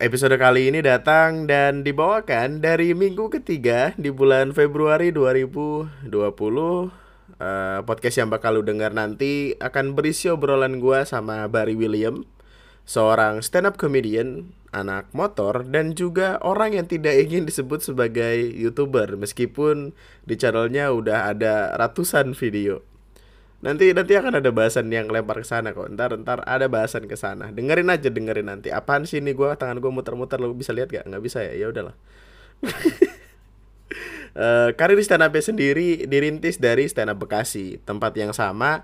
episode kali ini datang dan dibawakan dari minggu ketiga di bulan Februari 2020. Uh, podcast yang bakal lu dengar nanti akan berisi obrolan gua sama Barry William, seorang stand up comedian, anak motor dan juga orang yang tidak ingin disebut sebagai YouTuber meskipun di channelnya udah ada ratusan video. Nanti nanti akan ada bahasan yang lempar ke sana kok. Ntar ntar ada bahasan ke sana. Dengerin aja dengerin nanti. Apaan sih ini gua tangan gua muter-muter lo bisa lihat gak? Nggak bisa ya. Ya udahlah. uh, karir stand up sendiri dirintis dari stand up Bekasi, tempat yang sama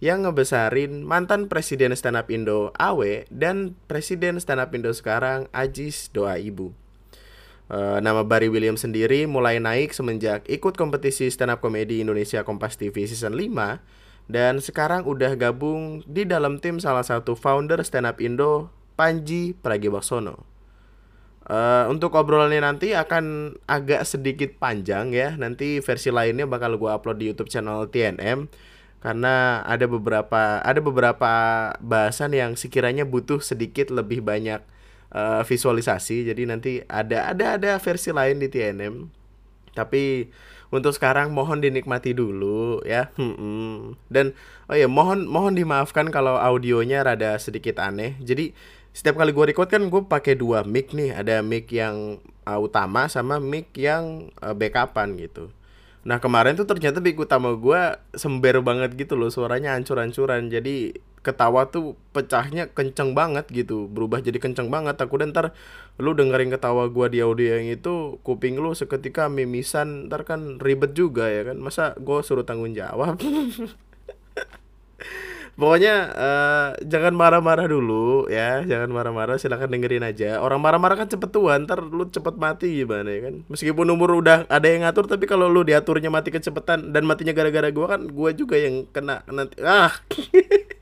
yang ngebesarin mantan presiden stand up Indo Awe dan presiden stand up Indo sekarang Ajis Doa Ibu. Uh, nama Barry William sendiri mulai naik semenjak ikut kompetisi stand up komedi Indonesia Kompas TV season 5 dan sekarang udah gabung di dalam tim salah satu founder stand up Indo Panji Pragiwaksono. Uh, untuk obrolannya nanti akan agak sedikit panjang ya. Nanti versi lainnya bakal gue upload di YouTube channel TNM karena ada beberapa ada beberapa bahasan yang sekiranya butuh sedikit lebih banyak uh, visualisasi. Jadi nanti ada ada ada versi lain di TNM. Tapi untuk sekarang mohon dinikmati dulu ya. Hmm. dan oh ya mohon mohon dimaafkan kalau audionya rada sedikit aneh. Jadi setiap kali gue record kan gue pakai dua mic nih. Ada mic yang uh, utama sama mic yang uh, backupan gitu. Nah kemarin tuh ternyata mic utama gue sember banget gitu loh suaranya hancur-hancuran. Jadi ketawa tuh pecahnya kenceng banget gitu berubah jadi kenceng banget. Aku dan ntar lu dengerin ketawa gua di audio yang itu kuping lu seketika mimisan ntar kan ribet juga ya kan. Masa gua suruh tanggung jawab? Pokoknya uh, jangan marah-marah dulu ya jangan marah-marah silahkan dengerin aja. Orang marah-marah kan cepet tua ntar lu cepet mati gimana ya kan? Meskipun umur udah ada yang ngatur tapi kalau lu diaturnya mati kecepatan dan matinya gara-gara gua kan gua juga yang kena nanti. Ah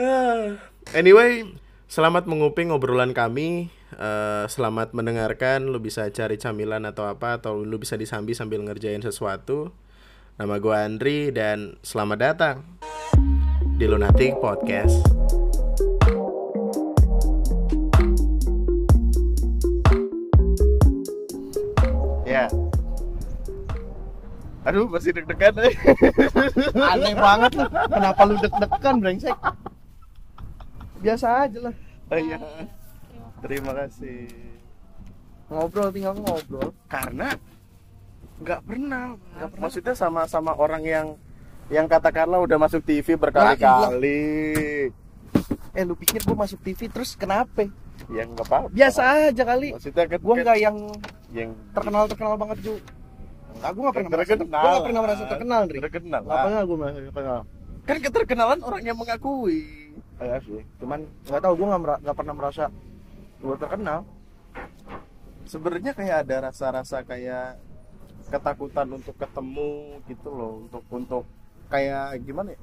anyway, selamat menguping obrolan kami. Uh, selamat mendengarkan. Lu bisa cari camilan atau apa atau lu bisa disambi sambil ngerjain sesuatu. Nama gue Andri dan selamat datang di Lunatic Podcast. Ya. Aduh, masih deg-degan eh. Aneh banget lu. Kenapa lu deg-degan, brengsek? Biasa aja lah. Oh iya. Terima kasih. Ngobrol tinggal ngobrol. Karena nggak pernah. Gak pernah. Maksudnya sama sama orang yang yang katakanlah udah masuk TV berkali-kali. Eh lu pikir gua masuk TV terus kenapa? Yang nggak apa, apa Biasa aja kali. Maksudnya kan, gua nggak yang yang terkenal terkenal banget juga Enggak, gue gak pernah merasa, terkenal. gue gak pernah merasa terkenal, Dri. Terkenal. Apa enggak gue merasa terkenal? Kan keterkenalan orang yang mengakui. Iya sih. Cuman nggak tahu gue nggak pernah merasa gue terkenal. Sebenarnya kayak ada rasa-rasa kayak ketakutan untuk ketemu gitu loh, untuk untuk kayak gimana ya?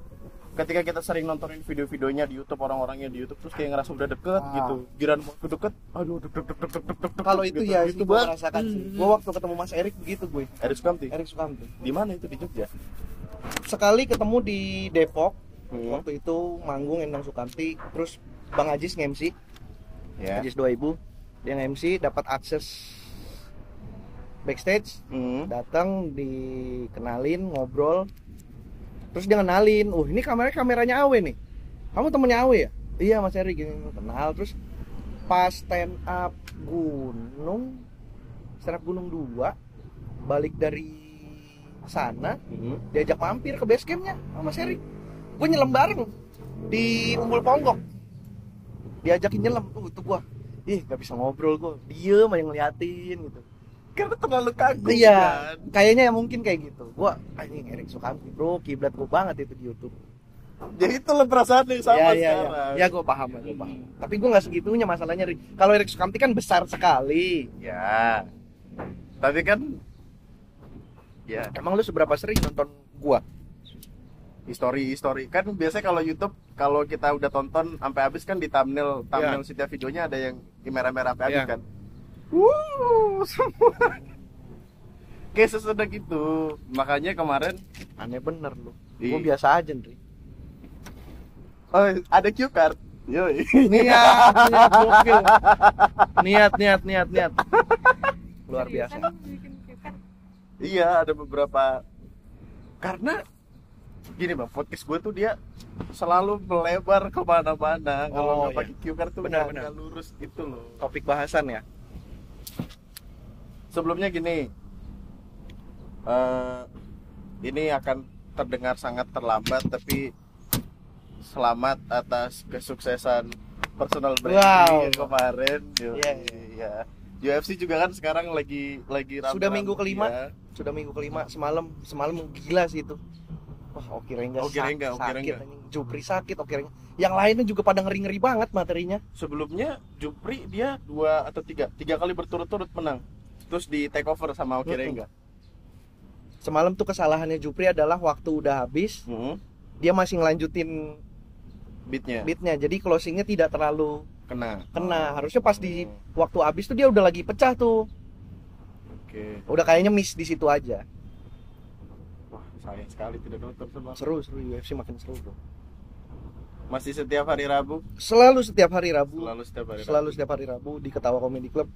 ketika kita sering nontonin video-videonya di YouTube orang-orangnya di YouTube terus kayak ngerasa udah deket ah. gitu giran mau deket aduh dek dek dek dek dek dek kalau itu gitu. ya itu gue merasakan hmm. sih gue waktu ketemu Mas Erik begitu gue Erik Sukamti Erik Sukamti di mana itu di Jogja sekali ketemu di Depok hmm. waktu itu manggung Endang Sukamti terus Bang Ajis nge-MC yeah. Ajis 2000 dia nge-MC dapat akses backstage hmm. datang dikenalin ngobrol terus dia kenalin oh ini kamera kameranya Awe nih kamu temennya Awe ya iya Mas Eri gini kenal terus pas stand up gunung stand up gunung dua balik dari sana mm-hmm. diajak mampir ke base campnya sama Mas Eri gue nyelam bareng di Umbul Ponggok. Diajakin nyelam. Tuh itu gua. Ih gak bisa ngobrol gue diem aja ngeliatin gitu. Karena terlalu kagum iya kan? kayaknya ya mungkin kayak gitu. Gua anjing Erik Sukamti bro. Kiblat gua banget itu di YouTube. Jadi itu lo perasaan yang sama ya, ya, sekarang. Ya, ya gua paham ya, gua paham. Tapi gua nggak segitunya masalahnya kalau Erik Sukamti kan besar sekali. Ya. Tapi kan ya. Emang lu seberapa sering nonton gua history history kan biasanya kalau YouTube kalau kita udah tonton sampai habis kan di thumbnail thumbnail yeah. setiap videonya ada yang di merah-merah sampai habis yeah. kan Wuh, semua kayak sesudah gitu. Makanya kemarin aneh bener lu. Di... Gue biasa aja, Ndri. Oh, ada cue card. Yo. niat niat gokil niat niat niat niat luar biasa? Iya, ada beberapa karena gini bang, podcast gue tuh dia selalu melebar ke mana-mana. Kalau Oh, nggak iya. pakai cue card tuh Benar, nggak benar. lurus gitu loh. topik bahasan ya Sebelumnya gini, eh ini akan terdengar sangat terlambat, tapi selamat atas kesuksesan personal branding Wow. kemarin. Yo, Iya, iya. UFC juga kan sekarang lagi lagi Sudah minggu kelima. ya. sudah minggu kelima semalam semalam gila sih itu wah oke Rengga Oke Rengga, Oke sakit Rengga. anjing. Jupri sakit oke Rengga yang lainnya juga pada ngeri ngeri banget materinya. Sebelumnya Jupri dia dua atau tiga tiga kali berturut-turut menang. Terus di take over sama Oki. Rengga semalam tuh kesalahannya Jupri adalah waktu udah habis dia masih ngelanjutin beatnya. beatnya. Jadi closingnya tidak terlalu kena. kena. Harusnya pas di waktu habis tuh dia udah lagi pecah tuh. Oke. Udah kayaknya miss di situ aja sayang sekali tidak nonton sama seru seru UFC makin seru bro. Masih setiap hari Rabu? Selalu setiap hari Rabu. Selalu setiap hari selalu Rabu. setiap hari Rabu di Ketawa Comedy Club.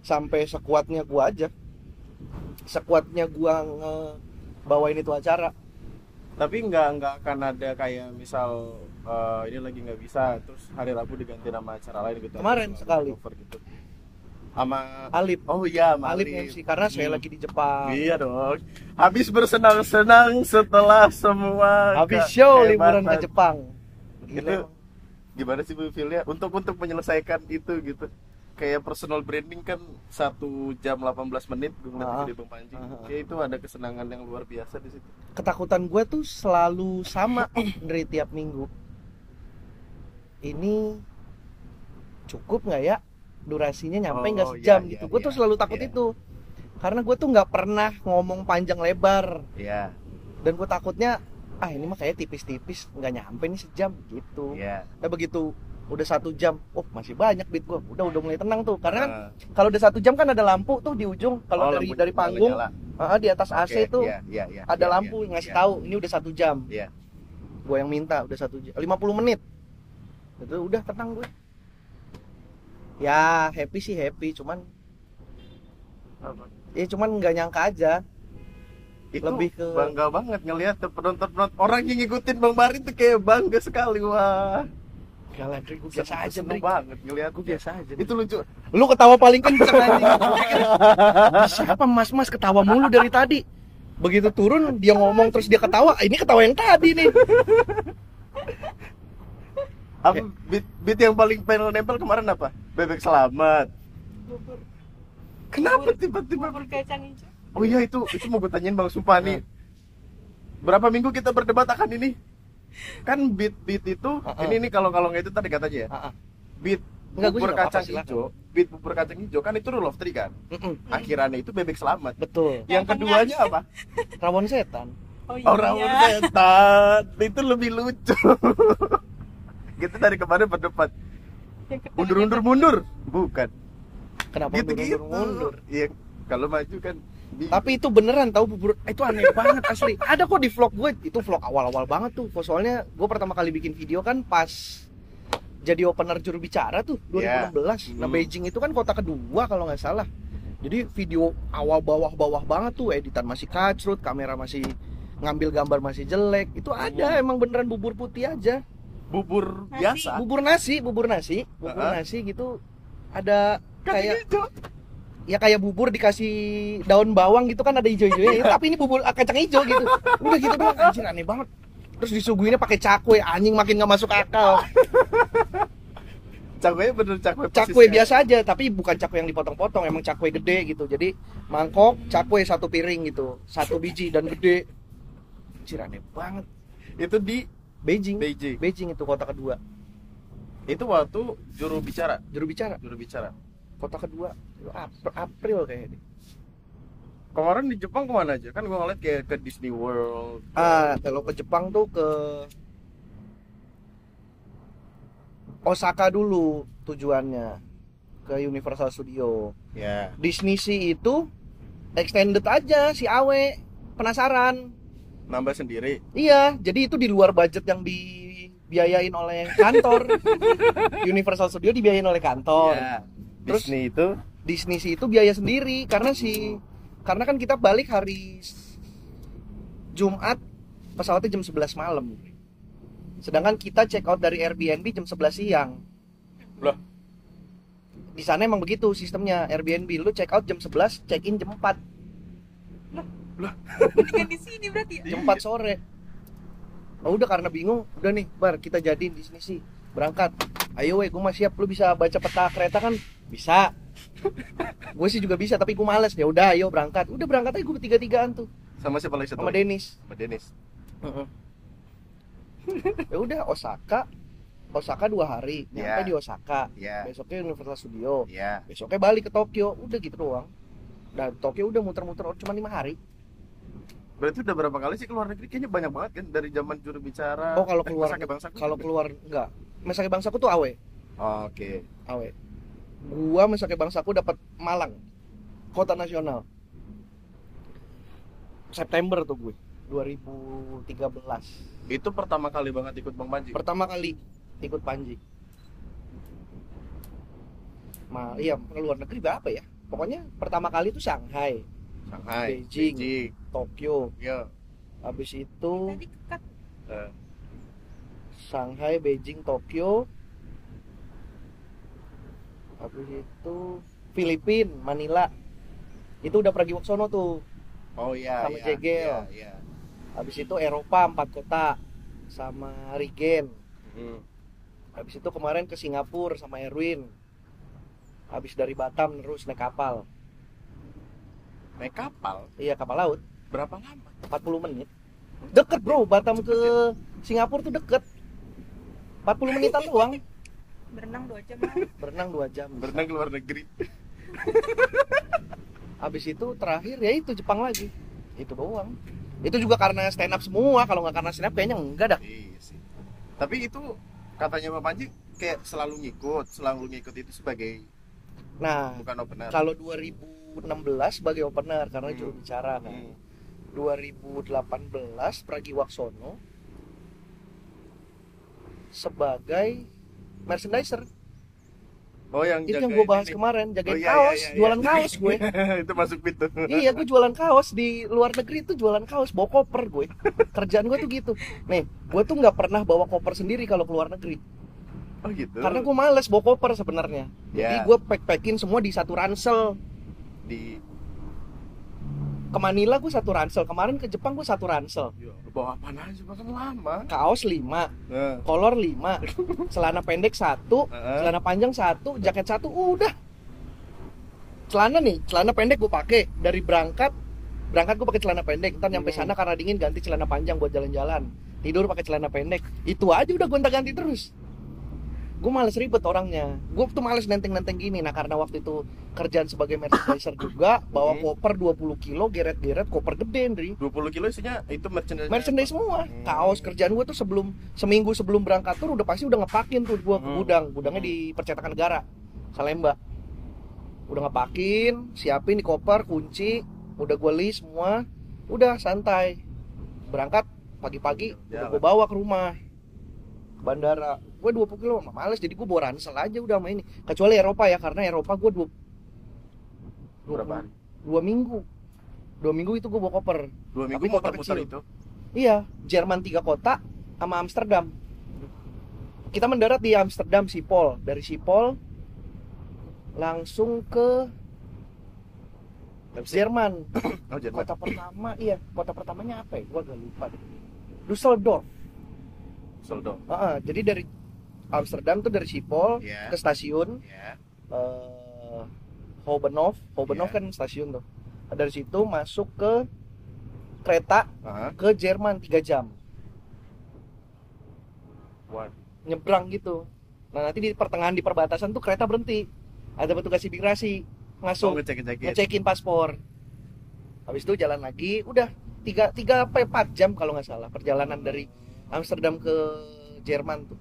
Sampai sekuatnya gua aja. Sekuatnya gua bawain itu acara. Tapi nggak nggak akan ada kayak misal eh, ini lagi nggak bisa terus hari Rabu diganti nama acara lain gitu. Kemarin sekali. gitu sama Alip oh iya sama Alip MC karena saya Hmm. lagi di Jepang Iya dong. Habis bersenang-senang setelah semua habis show liburan ke Jepang Itu Gila. gimana sih Bu feelnya untuk untuk menyelesaikan itu gitu. Kayak personal branding kan satu jam 18 menit gue ngeliat Ah. video Bang Panji. Ah. Kayak itu ada kesenangan yang luar biasa di situ. ketakutan gue tuh selalu sama dari tiap minggu ini cukup nggak ya durasinya nyampe nggak Oh, sejam iya, gitu. Iya, gue tuh iya, selalu takut iya. itu. Karena gue tuh nggak pernah ngomong panjang lebar. Iya, dan gue takutnya ah ini mah kayak tipis-tipis nggak nyampe nih sejam gitu. Iya. nah begitu udah satu jam oh masih banyak beat gue udah udah mulai tenang tuh. Karena Ah. kalau udah satu jam kan ada lampu tuh di ujung. Kalau Oh, dari dari panggung ah, di atas AC Oke, tuh iya, iya, iya, ada iya, lampu yang ngasih iya. tahu ini udah satu jam. Iya. gue yang minta udah satu jam 50 menit. Itu udah tenang gue ya happy sih happy cuman Apa? ya cuman nggak nyangka aja Itu Lebih ke- bangga banget ngelihat tuh penonton-penonton orang yang ngikutin Bang Bari tuh kayak bangga sekali wah. Gak gue biasa aja banget ngelihat gue biasa aja Itu lucu. lu ketawa paling kenceng anjing siapa mas mas ketawa mulu dari tadi begitu turun dia ngomong terus dia ketawa ini ketawa yang tadi nih Apa beat, beat yang paling pengen nempel kemarin apa? Bebek selamat. Bubur. Kenapa tiba-tiba? Bubur kacang hijau. Oh iya itu itu mau gue tanyain Bang Sumpah nih. Berapa minggu kita berdebat akan ini? Kan beat beat itu Uh-uh. ini nih kalau kalau nggak itu tadi katanya ya. Ah, ah. Beat Enggak, bubur kacang hijau, beat bubur kacang hijau kan itu rule of three kan. Mm-mm. Akhirannya itu bebek selamat. betul Yang keduanya apa? rawon setan Oh iya. Orang setan itu lebih lucu. gitu dari kemarin berdebat. Yang ketiga- Mundur-mundur mundur. Bukan. kenapa Gitu-gitu. mundur-mundur Iya, kalau maju kan tapi itu beneran tahu bubur itu aneh banget asli ada kok di vlog gue itu vlog awal-awal banget tuh soalnya gue pertama kali bikin video kan pas jadi opener juru bicara tuh 2016 nah Hmm. Beijing itu kan kota kedua kalau nggak salah jadi video awal bawah-bawah banget tuh editan masih kacrut kamera masih ngambil gambar masih jelek itu ada Hmm. emang beneran bubur putih aja bubur Nasi. biasa. bubur nasi bubur nasi bubur Uh-uh. nasi gitu ada kayak hijau. ya kayak bubur dikasih daun bawang gitu kan ada hijau-hijaunya tapi ini bubur ah, kacang hijau gitu udah gitu doang anjir aneh banget terus disuguhinnya pakai cakwe anjing makin nggak masuk akal Cakwe bener cakwe cakwe persisnya. biasa aja tapi bukan cakwe yang dipotong-potong emang cakwe gede gitu jadi mangkok cakwe satu piring gitu satu biji dan gede anjir aneh banget Itu di Beijing Beijing. Beijing itu kota kedua Itu waktu juru bicara, juru bicara juru bicara. kota kedua April, April kayaknya Kemarin di Jepang ke mana aja? Kan gua ngeliat kayak ke Disney World. ke- Ah, kalau ke Jepang tuh ke Osaka dulu tujuannya ke Universal Studio. Ya. Disney Sea itu extended aja si Awe penasaran. Nambah sendiri. Iya, jadi itu di luar budget yang di dibiayain oleh kantor. Universal Studio dibiayain oleh kantor. Ya. Terus- Disney itu? Disney sih itu biaya sendiri karena si karena kan kita balik hari Jumat pesawatnya jam 11 malam. Sedangkan kita check out dari Airbnb jam 11 siang. Loh. di sana emang begitu sistemnya Airbnb. Lu check out jam 11 check in jam 4 Mendingan di sini berarti ya. jam 4 sore. Oh, udah karena bingung. Udah nih bar kita jadiin di sini sih. Berangkat. Ayo weh gue mah siap. Lu bisa baca peta kereta kan? Bisa. Gue sih juga bisa tapi gue males. Ya udah ayo berangkat. Udah berangkat aja gue bertiga tigaan tuh. Sama siapa lagi satu? sama Denis Sama Dennis. ya udah Osaka. Osaka dua hari. Nyampe Iya. di Osaka. Iya. besoknya Universal Studio. Iya. besoknya balik ke Tokyo. Udah gitu doang. Dan Tokyo udah muter-muter cuma lima hari Berarti udah berapa kali sih keluar negeri? Kayaknya banyak banget kan dari zaman juru bicara. oh kalau eh, keluar Masake Bangsaku kalau keluar enggak Mesake Bangsaku tuh awe Oh, Oke. awe gua Mesake Bangsaku dapat Malang kota nasional September tuh gue 2013 Itu pertama kali banget ikut Bang Panji. pertama kali ikut Panji Ma, iya ke luar negeri berapa ya pokoknya pertama kali itu Shanghai Shanghai, Beijing. Beijing. Tokyo. Ya. habis itu Tadi kekat. Eh, Shanghai Beijing Tokyo. Habis itu Filipin Manila. Itu udah pergi Waksono tuh. Oh iya. Sama iya, Jegel. Iya, iya. habis itu Eropa empat kota. Sama Regen. Hmm. habis itu kemarin ke Singapura sama Erwin. Habis dari Batam terus naik kapal. Naik kapal? Iya kapal laut berapa lama? 40 menit deket bro Batam ke Singapura tuh deket 40 menitan doang berenang dua jam lah. berenang 2 jam Berenang ke luar negeri. habis itu terakhir ya itu Jepang lagi itu doang itu juga karena stand up semua kalau nggak karena stand up kayaknya enggak dah Iya sih. Tapi itu katanya Bang Panji kayak selalu ngikut, selalu ngikut itu sebagai nah bukan opener. kalau 2016 sebagai opener karena Hmm. juru bicara kan Hmm. 2018 Pragi Waksono sebagai merchandiser Oh yang itu yang gue bahas ini. kemarin jagain Oh, iya, kaos iya, iya, jualan iya. kaos gue itu masuk pintu. iya gue jualan kaos di luar negeri itu jualan kaos bawa koper gue kerjaan gue tuh gitu nih gue tuh nggak pernah bawa koper sendiri kalau ke luar negeri Oh gitu. karena gue males bawa koper sebenarnya jadi Ya. gue pack packin semua di satu ransel di ke Manila gue satu ransel kemarin ke Jepang gue satu ransel. Lu bawa apa aja makan lama. kaos 5 Nah, kolor 5 celana pendek satu Heeh. celana panjang satu jaket satu udah. Celana nih celana pendek gue pakai dari berangkat berangkat gue pakai celana pendek. Ntar nyampe Hmm. sana karena dingin ganti celana panjang buat jalan-jalan. Tidur pakai celana pendek. Itu aja udah gonta ganti terus gue males ribet orangnya gue tuh males nenteng-nenteng gini nah karena waktu itu kerjaan sebagai merchandiser juga bawa Hmm. koper 20 kilo geret-geret koper gede Ndri 20 kilo isinya itu merchandise. merchandise semua Hmm. kaos kerjaan gue tuh sebelum seminggu sebelum berangkat tuh udah pasti udah ngepakin tuh gue ke Hmm. gudang gudangnya Hmm. di percetakan negara Salemba udah ngepakin siapin di koper kunci udah gue list semua udah santai berangkat pagi-pagi udah Jalan. gue bawa ke rumah ke bandara gue 20 kilo mah males jadi gue bawa ransel aja udah sama ini kecuali Eropa ya karena Eropa gue dua Berapa dua minggu dua minggu itu gue bawa koper Dua minggu Tapi koper kecil. itu. Iya, Jerman tiga kota sama Amsterdam. Kita mendarat di Amsterdam Schiphol. Dari Schiphol langsung ke Jerman. Oh, Jerman. Kota pertama, iya, kota pertamanya apa ya? Gua agak lupa deh. Düsseldorf. Soldo. Ah, ah, jadi dari Amsterdam tuh dari Schiphol Iya. ke stasiun Ya. eh Hobenhof. Hobenhof Iya. kan stasiun tuh. Nah, Dari situ masuk ke kereta Aha. ke Jerman 3 jam. Waduh. nyebrang gitu. Nah nanti di pertengahan di perbatasan tuh kereta berhenti. Ada petugas imigrasi Oh, masuk ngecek-ngecekin. ngecekin paspor. Habis itu jalan lagi, udah tiga tiga apa empat jam kalau nggak salah perjalanan dari Amsterdam ke Jerman tuh.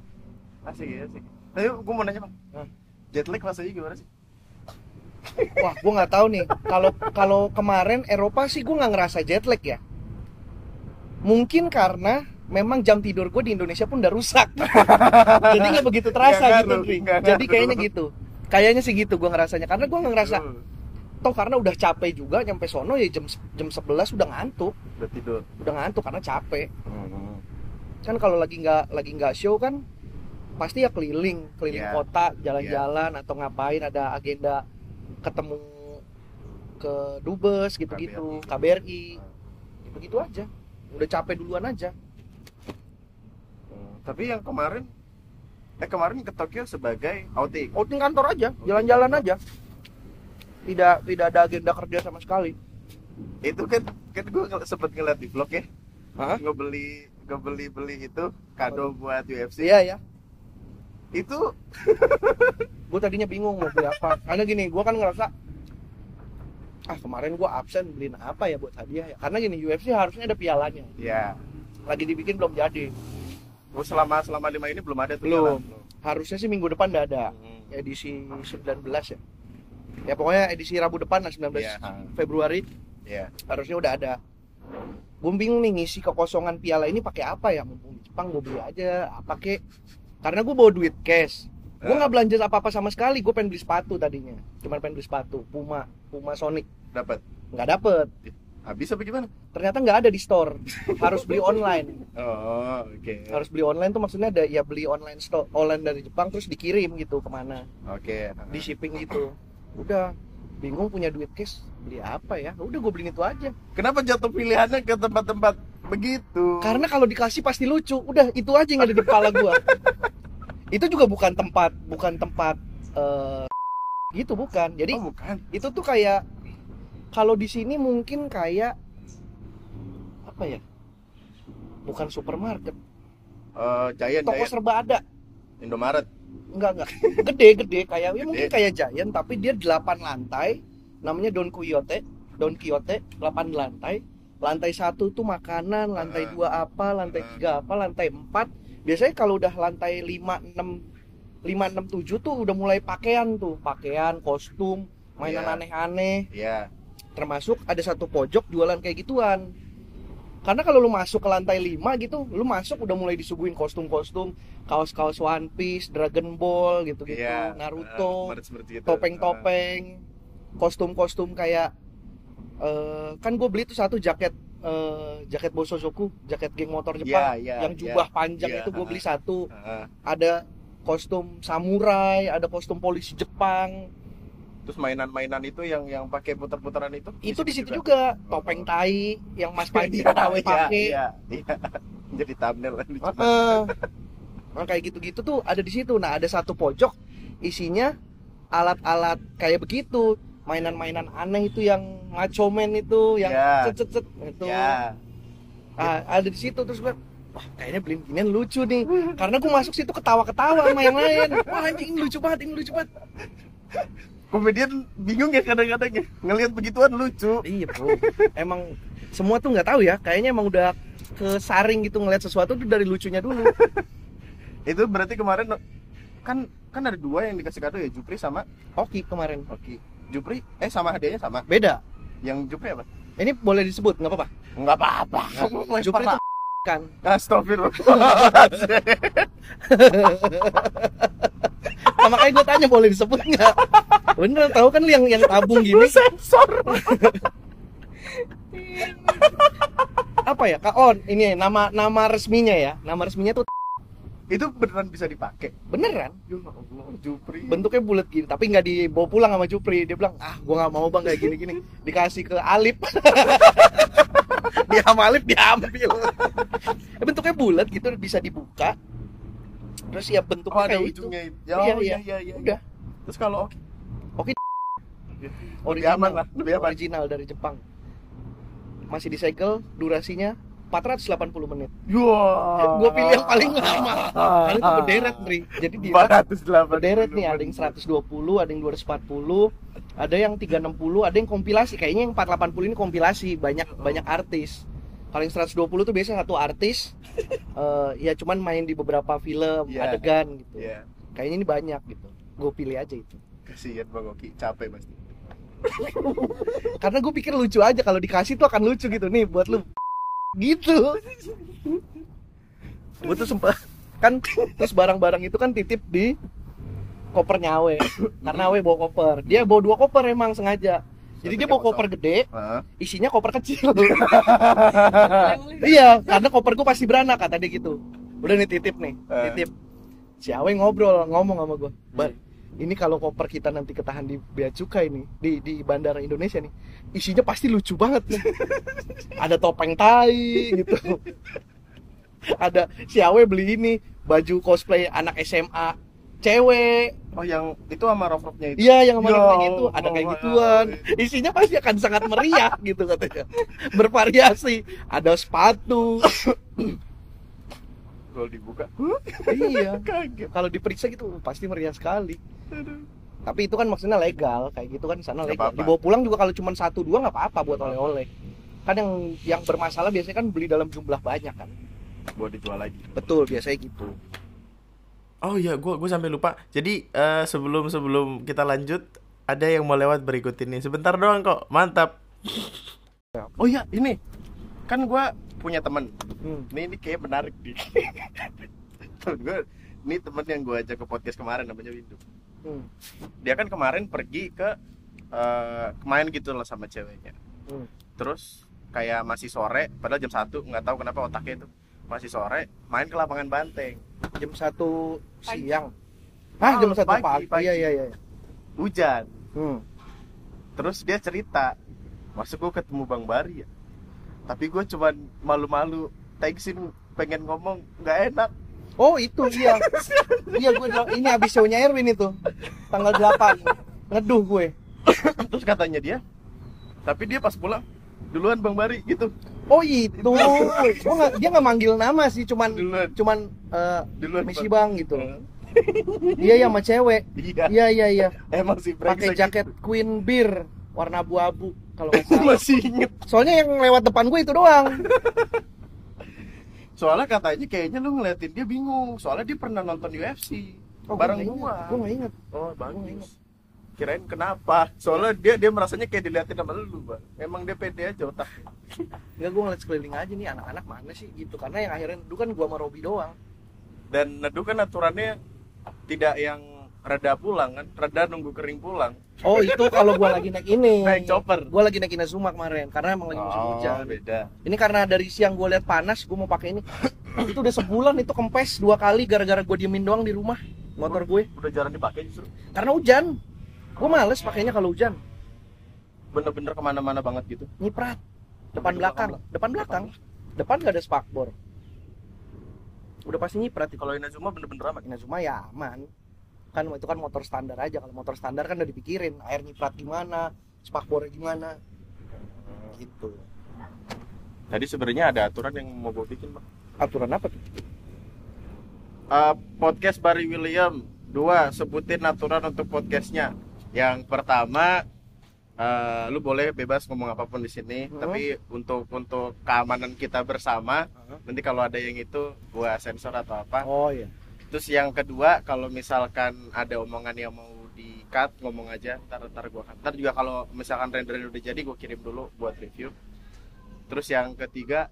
Asik ya, asik. Tapi gue mau nanya, Bang. Hah? Jet lag rasanya gimana sih? Wah, gua nggak tahu nih. Kalau kalau kemarin Eropa sih gua nggak ngerasa jet lag ya. Mungkin karena memang jam tidur gue di Indonesia pun udah rusak jadi nggak begitu terasa Nggak gitu ngaruh, nggak jadi ngaruh. kayaknya gitu kayaknya sih gitu gue ngerasanya karena gue nggak ngerasa Hmm, toh karena udah capek juga nyampe sono ya jam jam 11 udah ngantuk udah tidur udah ngantuk karena capek Hmm. kan kalau lagi nggak lagi nggak show kan pasti ya keliling keliling Iya. kota jalan-jalan atau ngapain ada agenda ketemu ke dubes gitu-gitu KBRI gitu-gitu aja. Udah capek duluan aja. Hmm, tapi yang kemarin eh kemarin ke Tokyo sebagai outing. Outing kantor aja jalan-jalan aja. Tidak tidak ada agenda kerja sama sekali. Itu kan kan gue sempet ngeliat di vlog ya. Hah? ngebeli ngebeli beli itu kado buat UFC iya ya itu gue tadinya bingung mau beli apa. Karena gini gue kan ngerasa ah kemarin gue absen beliin apa ya buat hadiah ya? Karena gini UFC harusnya ada pialanya. Ya lagi dibikin belum jadi. Gua selama selama lima ini belum ada tuh Belum. jalan. harusnya sih minggu depan udah ada. Hmm. edisi 19 ya. Ya pokoknya edisi Rabu depan lah 19 Iya. Februari. Ya harusnya udah ada. Gue bingung nih ngisi kekosongan piala ini pakai apa ya? Mumpung Jepang gue beli aja. Apa kek karena gue bawa duit cash. Gue Eh. nggak belanja apa apa sama sekali. Gue pengen beli sepatu tadinya. Cuman pengen beli sepatu. Puma. Puma Sonic. Dapat nggak dapet. Habis apa gimana? Ternyata nggak ada di store. Harus beli online. Oh oke. Harus beli online tuh maksudnya ada ya beli online store online dari Jepang terus dikirim gitu ke mana. Oke. Di shipping gitu. Udah bingung punya duit cash beli apa ya? Udah gue beliin itu aja. Kenapa jatuh pilihannya ke tempat-tempat begitu? Karena kalau dikasih pasti lucu. Udah itu aja yang ada di kepala gua. Itu juga bukan tempat bukan tempat eh, gitu bukan. Jadi oh bukan. itu tuh kayak kalau di sini mungkin kayak apa ya? Bukan supermarket. Eh, Giant toko Giant. serba ada. Indomaret enggak enggak. Gede gede. Kayak ya mungkin kayak Giant tapi dia 8 lantai. Namanya Don Quixote. Don Quixote 8 lantai. Lantai satu tuh makanan lantai dua apa lantai tiga apa lantai empat. Biasanya kalau udah lantai 5 6 5 6 7 tuh udah mulai pakaian tuh. Pakaian kostum mainan Iya. aneh-aneh. Ya termasuk ada satu pojok jualan kayak gituan karena kalau lu masuk ke lantai 5 gitu lu masuk udah mulai disuguhin kostum-kostum kaos-kaos One Piece Dragon Ball gitu-gitu Iya. Naruto Eh, gitu. topeng-topeng kostum-kostum kayak eh, kan gue beli tuh satu jaket eh, jaket Bosozoku jaket geng motor Iya, Jepang iya, yang iya. jubah panjang Iya, itu gue beli satu Eh, eh. ada kostum samurai ada kostum polisi Jepang terus mainan-mainan itu yang yang pakai putar-putaran itu itu di situ juga topeng tai yang Mas Panji tahu iya, pakai iya, iya. jadi thumbnail. Heeh. Nah, kayak gitu-gitu tuh ada di situ. Nah, ada satu pojok isinya alat-alat kayak begitu. Mainan-mainan aneh itu yang macho man itu yang Ya. cet cet cet itu. ya Ah, ada di situ terus gue Wah, kayaknya beli beginian lucu nih. Karena gue masuk situ ketawa-ketawa sama yang lain. Wah, anjing ini lucu banget, ini lucu banget. Komedian bingung ya kadang-kadang ya ngelihat begituan lucu Iya, Bro. Emang semua tuh nggak tahu ya. Kayaknya emang udah kesaring gitu ngeliat sesuatu tuh dari lucunya dulu. itu berarti kemarin kan kan ada dua yang dikasih kado ya Jupri sama Oke, kemarin. Oki Jupri eh sama hadiahnya sama Beda. yang Jupri apa Ini boleh disebut, nggak apa-apa. nggak apa-apa Jupri itu kan Astagfirullah Nah, makanya gue tanya boleh disebut nggak? Bener, tahu kan yang yang tabung gini? sensor Apa ya? Kak On, ini nama nama resminya ya. Nama resminya tuh itu beneran bisa dipakai beneran. ya Allah Jupri Bentuknya bulat gini, tapi nggak dibawa pulang sama Jupri. Dia bilang, ah, gua nggak mau bang kayak gini-gini. Dikasih ke Alip. dia sama Alip diambil. Eh, bentuknya bulat gitu, bisa dibuka. Terus ya bentuknya oh ada kayak itu. ujungnya itu Iya, oh, iya. iya iya iya Udah. terus kalau Oki Original, lebih aman lah lebih aman original dari Jepang. Masih disegel, durasinya 480 menit. Wah. gue pilih yang paling lama karena itu berderet Dri jadi di 480 berderet nih ada yang 120 ada yang 240 ada yang 360 ada yang kompilasi kayaknya yang 480 ini kompilasi banyak banyak artis yang 120 tuh biasa satu artis eh, ya cuman main di beberapa film Iya. adegan gitu. Iya. kayaknya ini banyak gitu. Gue pilih aja itu. Kasihan Bang Oki capek pasti. Karena gue pikir lucu aja kalau dikasih tuh akan lucu gitu. Nih buat lu gitu. Gue tuh sempet kan terus barang-barang itu kan titip di kopernya Awe karena Awe bawa koper. Dia bawa dua koper emang sengaja jadi dia bawa koper gede Heeh. isinya koper kecil. Iya karena koper gue pasti beranak kata dia gitu. Udah nih titip nih Eh. titip. Si Awe ngobrol ngomong sama gue bar ini kalau koper kita nanti ketahan di bea cukai nih di di bandara Indonesia nih isinya pasti lucu banget nih. Ada topeng tai gitu. Ada si Awe beli ini baju cosplay anak SMA cewek Oh yang itu sama rok-roknya itu. Iya yang Ya kemarin kayak gitu ada kayak Allah. gituan. Isinya pasti akan sangat meriah gitu katanya. Bervariasi. Ada sepatu. Kalau dibuka. iya. Kalau diperiksa gitu pasti meriah sekali. Tapi itu kan maksudnya legal kayak gitu kan di sana legal. apa-apa. Dibawa pulang juga kalau cuma satu dua nggak apa-apa buat oleh-oleh. Kan yang yang bermasalah biasanya kan beli dalam jumlah banyak kan. Buat dijual lagi. Betul biasanya gitu. Oh iya, gua gua sampai lupa. Jadi eh, sebelum sebelum kita lanjut, ada yang mau lewat berikut ini. Sebentar doang kok. Mantap. Oh iya, ini kan gua punya temen. Hmm. Ini ini kayak menarik nih. Temen gua, ini temen yang gua ajak ke podcast kemarin namanya Windu. Hmm. Dia kan kemarin pergi ke eh main gitu lah sama ceweknya. Hmm. Terus kayak masih sore, padahal jam 1 nggak tahu kenapa otaknya itu masih sore main ke lapangan banteng. Jam satu siang. Ah jam Oh, satu pagi, pagi. pagi. Iya iya iya. Hujan. Hmm. terus dia cerita masuk gue ketemu bang Bari ya tapi gue cuman malu-malu thanksin pengen ngomong nggak enak Oh itu iya Iya gue ini abis show-nya Erwin itu Tanggal 8 Ngeduh gue terus katanya dia tapi dia pas pulang duluan bang Bari gitu. Oh itu. Nggak- Dia nggak manggil nama sih Cuman duluan. Cuman eh, duluan Misi Bang. bang gitu. Eh, Iya iya sama cewek. Iya. Iya iya iya. Emang sih Pakai jaket Queen Beer Warna abu-abu Kalau masih inget. Soalnya yang lewat depan gue itu doang. Soalnya katanya kayaknya lu ngeliatin dia bingung. Soalnya dia pernah nonton UFC Oh, bareng gue gua. Gue nggak inget oh Gua bagus kirain kenapa? Soalnya dia dia merasanya kayak diliatin sama lu bang emang dia pede aja otaknya Enggak gue ngeliat sekeliling aja nih Anak-anak mana sih gitu. Karena yang akhirnya dulu kan gue sama Robi doang. Dan neduh kan aturannya tidak yang reda pulang kan reda nunggu kering pulang. Oh itu kalau gue lagi naik ini. Naik chopper. Gue lagi naik Inazuma kemarin Karena emang lagi musim hujan. beda. Ini karena dari siang gue lihat panas, gue mau pakai ini. itu udah sebulan itu kempes dua kali gara-gara gue diemin doang di rumah motor gue. udah jarang dipakai justru. Karena hujan. Gue males pakainya kalau hujan. bener-bener ke mana-mana banget gitu Nyiprat. Depan belakang, depan belakang. Depan gak ada spakbor. Udah pasti nyiprat kalau Inazuma bener-bener aman Inazuma ya aman. Kan itu kan motor standar aja. Kalau motor standar kan udah dipikirin air nyiprat gimana, spakbornya gimana. Gitu. tadi sebenarnya ada aturan yang mau gue bikin bang Aturan apa tuh? Eh, podcast Barry William dua sebutin aturan untuk podcastnya yang pertama eh, lu boleh bebas ngomong apa pun di sini Hmm. tapi untuk untuk keamanan kita bersama nanti kalau ada yang itu gua sensor atau apa Oh iya. terus yang kedua kalau misalkan ada omongan yang mau di cut ngomong aja ntar ntar gua ntar juga kalau misalkan renderan udah jadi gua kirim dulu buat review terus yang ketiga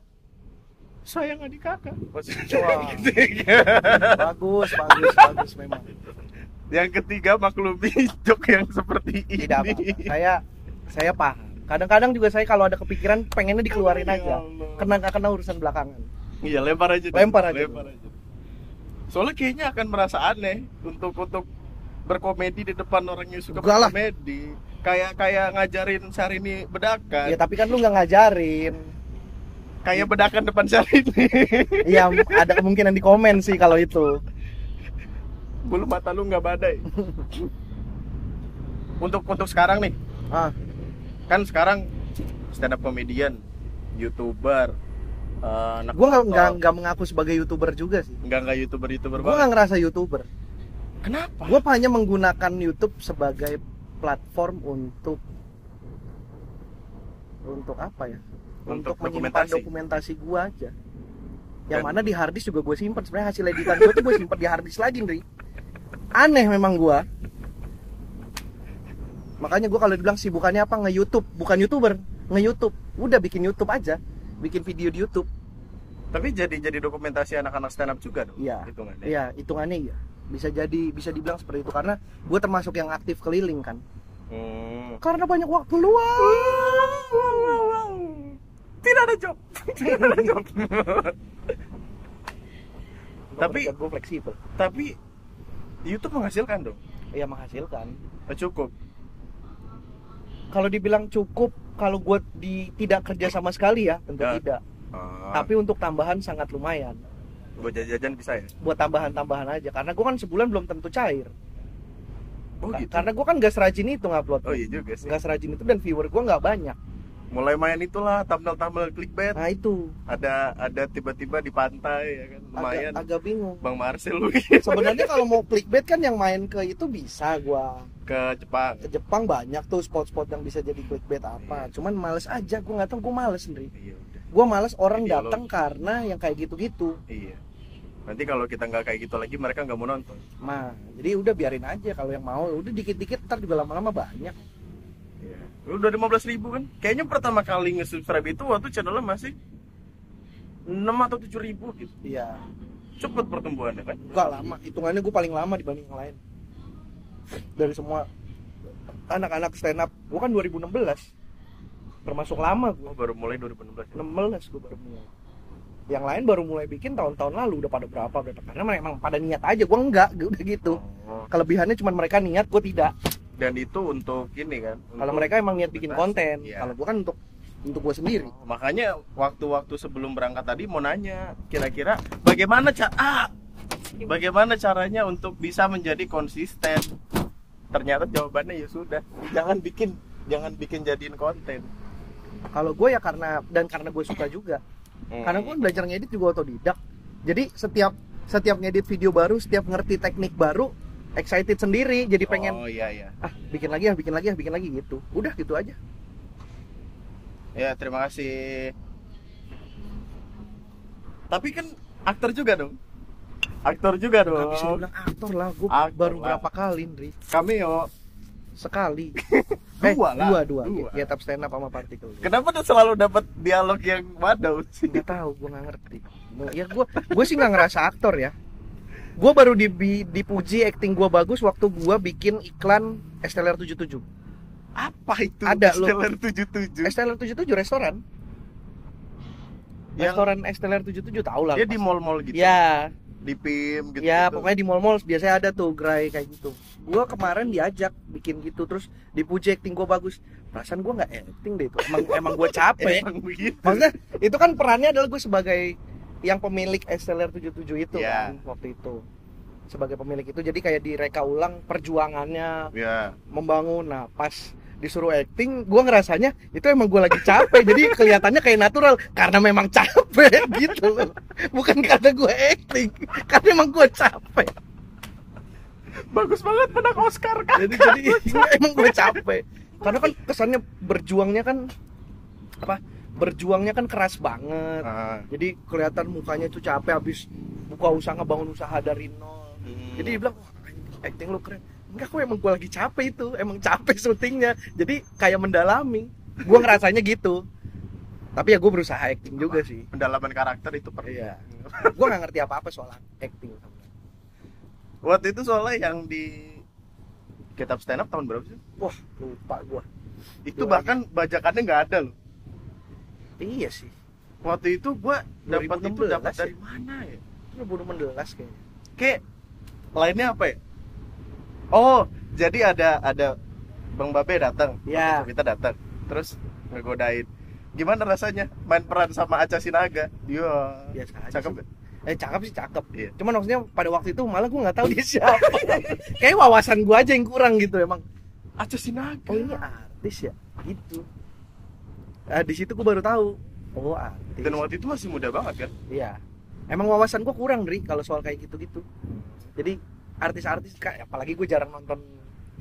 sayang adik kakak gitu. Bagus, bagus, bagus memang. Yang ketiga maklumi jok yang seperti ini tidak apa-apa. Saya saya paham. Kadang-kadang juga saya kalau ada kepikiran pengennya dikeluarin Ya aja. Kena nggak kena urusan belakangan. iya lempar aja. Lempar aja. lempar aja soalnya kayaknya akan merasa aneh untuk untuk berkomedi di depan orang yang suka lah. berkomedi kayak kayak ngajarin Syahrini bedakan Ya tapi kan lu nggak ngajarin. kayak bedakan depan Syahrini Iya ada kemungkinan di komen sih kalau itu. Bulu mata lu nggak badai untuk untuk sekarang nih Ah, kan sekarang stand up comedian youtuber eh, anak gua nggak nggak mengaku sebagai youtuber juga sih. nggak nggak youtuber youtuber Gua banget nggak ngerasa youtuber. kenapa Gua hanya menggunakan YouTube sebagai platform untuk untuk apa ya? Untuk Untuk, menyimpan dokumentasi. dokumentasi gua aja. Yang Dan- mana di harddisk juga gue simpan. Sebenarnya hasil editan gue tuh gue simpan di harddisk lagi, Ndri. Aneh memang gua. Makanya gua kalau dibilang sibukannya apa nge-YouTube, bukan YouTuber, nge-YouTube. Udah bikin YouTube aja. Bikin video di YouTube. Tapi jadi jadi dokumentasi anak-anak stand up juga dong. Iya. Hitungannya. Iya, hitungannya iya. Bisa jadi bisa dibilang seperti itu karena gue termasuk yang aktif keliling kan. Hmm. Karena banyak waktu luang. Tidak ada job. Tidak ada job. Tapi- gue fleksibel. Tapi YouTube menghasilkan dong. Iya menghasilkan. Eh, Cukup. Kalau dibilang cukup, kalau gue di tidak kerja sama sekali ya tentu Ya. tidak. Ah, Tapi untuk tambahan sangat lumayan. buat jajan bisa ya? Buat tambahan-tambahan aja karena gue kan sebulan belum tentu cair. Oh gitu. Karena gue kan gak serajin itu ngupload. Oh iya juga sih. Gak serajin itu dan viewer gue nggak banyak. Mulai main itulah thumbnail-thumbnail clickbait. Nah itu Ada ada tiba-tiba di pantai ya kan. Lumayan. agak, agak bingung. Bang Marcel lu Sebenarnya kalau mau clickbait kan yang main ke itu bisa gua ke Jepang. ke Jepang banyak tuh spot-spot yang bisa jadi clickbait apa. Cuman males aja, gua nggak tahu gua males sendiri. Iya udah. Gua males orang Iya, datang karena yang kayak gitu-gitu. Iya. Nanti kalau kita nggak kayak gitu lagi mereka nggak mau nonton. Nah, jadi udah biarin aja kalau yang mau, udah dikit-dikit ntar juga lama-lama banyak. Udah 15 ribu kan? Kayaknya pertama kali nge-subscribe itu waktu channelnya masih 6 atau 7 ribu gitu. Iya, Cepet pertumbuhannya kan? gak lama. Hitungannya gue paling lama dibanding yang lain. Dari semua anak-anak stand up, gua kan 2016. Termasuk lama gua. Oh, baru mulai 2016. ya? 16 gue baru mulai yang lain baru mulai bikin tahun-tahun lalu udah pada berapa berapa karena memang pada niat aja gue enggak gua udah gitu Oh. kelebihannya cuma mereka niat gue tidak Dan itu untuk ini kan? kalau mereka emang niat bikin konten Iya. kalau gue kan untuk untuk gue sendiri Oh, Makanya waktu-waktu sebelum berangkat tadi mau nanya kira-kira bagaimana cara ah, bagaimana caranya untuk bisa menjadi konsisten? Ternyata jawabannya ya sudah, jangan bikin jangan bikin jadiin konten. kalau gue ya karena dan karena gue suka juga Hmm. karena gue belajar ngedit juga otodidak jadi setiap setiap ngedit video baru setiap ngerti teknik baru excited sendiri jadi pengen Oh iya iya. ah bikin lagi ah bikin lagi ah bikin lagi gitu udah gitu aja Ya, terima kasih. Tapi kan aktor juga dong. Aktor juga dong. Gak bisa dibilang aktor lah gue Aktor baru lah. berapa kali Ndri Cameo. sekali Dua eh, lah. dua dua, Dua. Get up stand up sama partikel Kenapa tuh selalu dapat dialog yang waduh sih? nggak tahu gue nggak ngerti ya gue gue sih nggak ngerasa aktor ya gue baru di, di- dipuji acting gue bagus waktu gue bikin iklan STLR 77 Apa itu? Ada, lu. Stellar 77. STLR 77 restoran Yang- restoran STLR 77 tahu lah Dia di pasti. mall-mall gitu. ya Di PIM gitu. ya pokoknya di mall-mall biasanya ada tuh gerai kayak gitu gue kemarin diajak bikin gitu terus dipuji acting gue bagus perasaan gue nggak acting deh itu emang emang gue capek Emang begitu. Maksudnya itu kan perannya adalah gue sebagai yang pemilik SLR 77 itu Iya. kan waktu itu. Sebagai pemilik itu jadi kayak direka ulang perjuangannya Ya. membangun. Nah, pas disuruh acting, gue ngerasanya itu emang gue lagi capek. jadi kelihatannya kayak natural karena memang capek gitu loh. Bukan karena gue acting, karena emang gue capek. Bagus banget menang Oscar kan. Jadi jadi emang gue capek. Karena kan kesannya berjuangnya kan apa? Berjuangnya kan keras banget. Ah. jadi kelihatan mukanya itu capek habis buka usaha ngebangun usaha dari nol Hmm. jadi dia bilang "Wah, acting lu keren enggak kok emang gue lagi capek itu emang capek syutingnya jadi kayak mendalami gue ngerasanya gitu tapi ya gue berusaha acting juga sih pendalaman karakter itu perlu. Iya. gue nggak ngerti apa apa soal acting Waktu itu soalnya yang di kitab stand up tahun berapa sih? wah lupa gue Itu Dua bahkan bajakannya nggak ada loh. Iya sih Waktu itu gua dapat itu 2016 dapat ya? dari mana ya? itu 2016 kayaknya Kayak lainnya apa ya? Oh, jadi ada ada Bang Babe datang, Ya. kita datang, terus ngegodain. Gimana rasanya main peran sama Aca Sinaga? Iya. biasa aja Cakep. sih. eh cakep sih cakep Iya. cuman maksudnya pada waktu itu malah gue nggak tahu dia siapa kayak wawasan gue aja yang kurang gitu emang Aca Sinaga. oh ini artis ya gitu nah, di situ gue baru tahu. Oh artis Dan waktu itu masih muda banget kan? iya. Emang wawasan gue kurang Dri kalau soal kayak gitu gitu jadi artis-artis kayak apalagi gue jarang nonton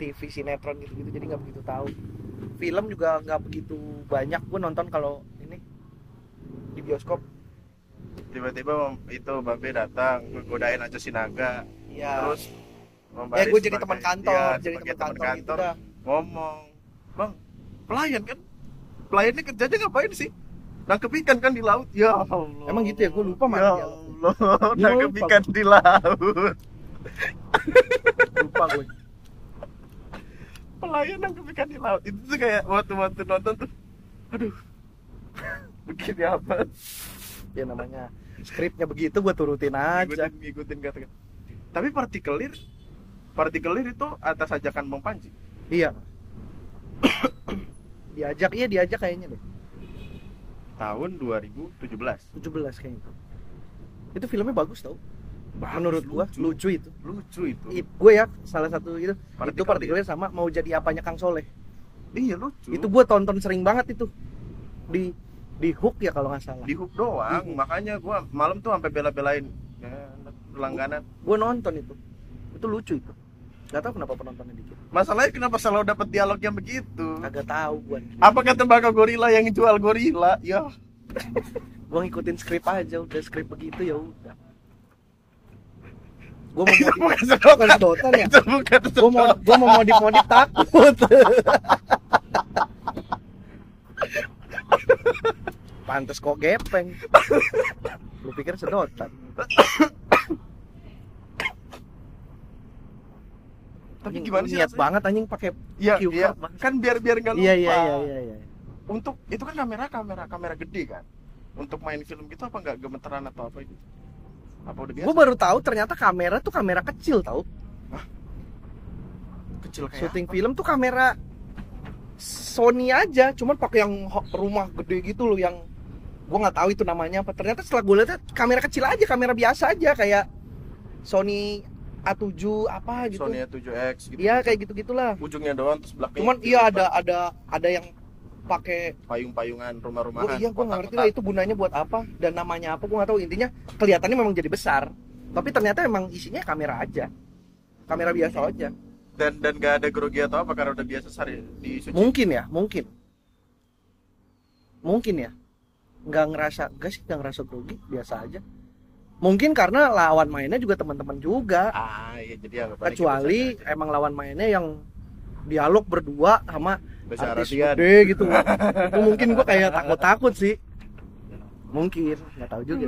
TV sinetron gitu gitu jadi nggak begitu tahu. Film juga nggak begitu banyak. Gue nonton kalau ini di bioskop. Tiba-tiba itu Babe datang, ngegodain Aca Sinaga. Iya. Terus ya gue jadi teman kantor iya, jadi teman kantor, gitu dah. Ngomong bang pelayan kan pelayannya kerjanya ngapain sih? Nangkep ikan kan di laut. Ya Allah. Emang gitu ya? Gua lupa mati ya ya. Allah. Gua nangkep ikan di laut. Lupa gue pelayan nangkep ikan di laut. Itu tuh kayak waktu waktu nonton tuh. Aduh. Begini apa? Ya namanya skripnya begitu gue turutin aja. Ngikutin ngikutin kata tapi partikelir partikelir itu atas ajakan Bang Panji. Iya diajak iya diajak kayaknya deh. Tahun 2017 17 kayaknya. Itu filmnya bagus tau. Menurut gua lucu. itu. Lucu itu. It, gue ya salah satu itu itu Partikelir. partikelir sama mau jadi apanya Kang Soleh. Iya lucu. Itu gue tonton sering banget itu. Di di hook ya kalau nggak salah. Di hook doang Di hook. makanya gua malam tuh sampai bela-belain. Ya, langganan. Gue nonton itu. Itu lucu itu Gak tau kenapa penontonnya dikit. Masalahnya kenapa selalu dapat dialog yang begitu? Kagak tahu gue apa kata bakal gorila yang jual gorila ya. Gue ngikutin skrip aja udah skrip begitu ya udah. Gue mau modif bukan sedotan ya? Itu bukan gue mau gue mau modif modif takut. Pantes kok gepeng. Lu pikir sedotan tapi gimana sih niat rasanya? banget anjing pakai Iya, iya. card, Bang. Kan biar biar nggak lupa. iya iya iya iya iya Untuk itu kan kamera kamera kamera gede kan. Untuk main film gitu apa nggak gemeteran atau apa itu? Apa udah biasa? gue baru tahu ternyata kamera tuh kamera kecil tau kecil kayak syuting apa? film tuh kamera Sony aja cuman pakai yang rumah gede gitu loh yang gue nggak tahu itu namanya apa ternyata setelah gue lihat kamera kecil aja kamera biasa aja kayak Sony A7 apa gitu. Sony 7X gitu. iya kayak gitu gitulah Ujungnya doang terus belakangnya. cuman iya ada ada ada yang pakai payung-payungan rumah-rumahan. gue iya gue nggak ngerti lah itu gunanya buat apa dan namanya apa gue nggak tahu. Intinya kelihatannya memang jadi besar tapi ternyata emang isinya kamera aja. Kamera biasa aja. Dan dan nggak ada grogi atau apa karena udah biasa sehari di suci. mungkin ya mungkin. Mungkin ya. Nggak ngerasa enggak sih nggak ngerasa grogi biasa aja mungkin karena lawan mainnya juga teman-teman juga. Ah, iya jadi aja kecuali emang lawan mainnya yang dialog berdua sama Besar artis Radian. gede gitu. Itu mungkin gua kayak takut-takut sih. Mungkin nggak tahu juga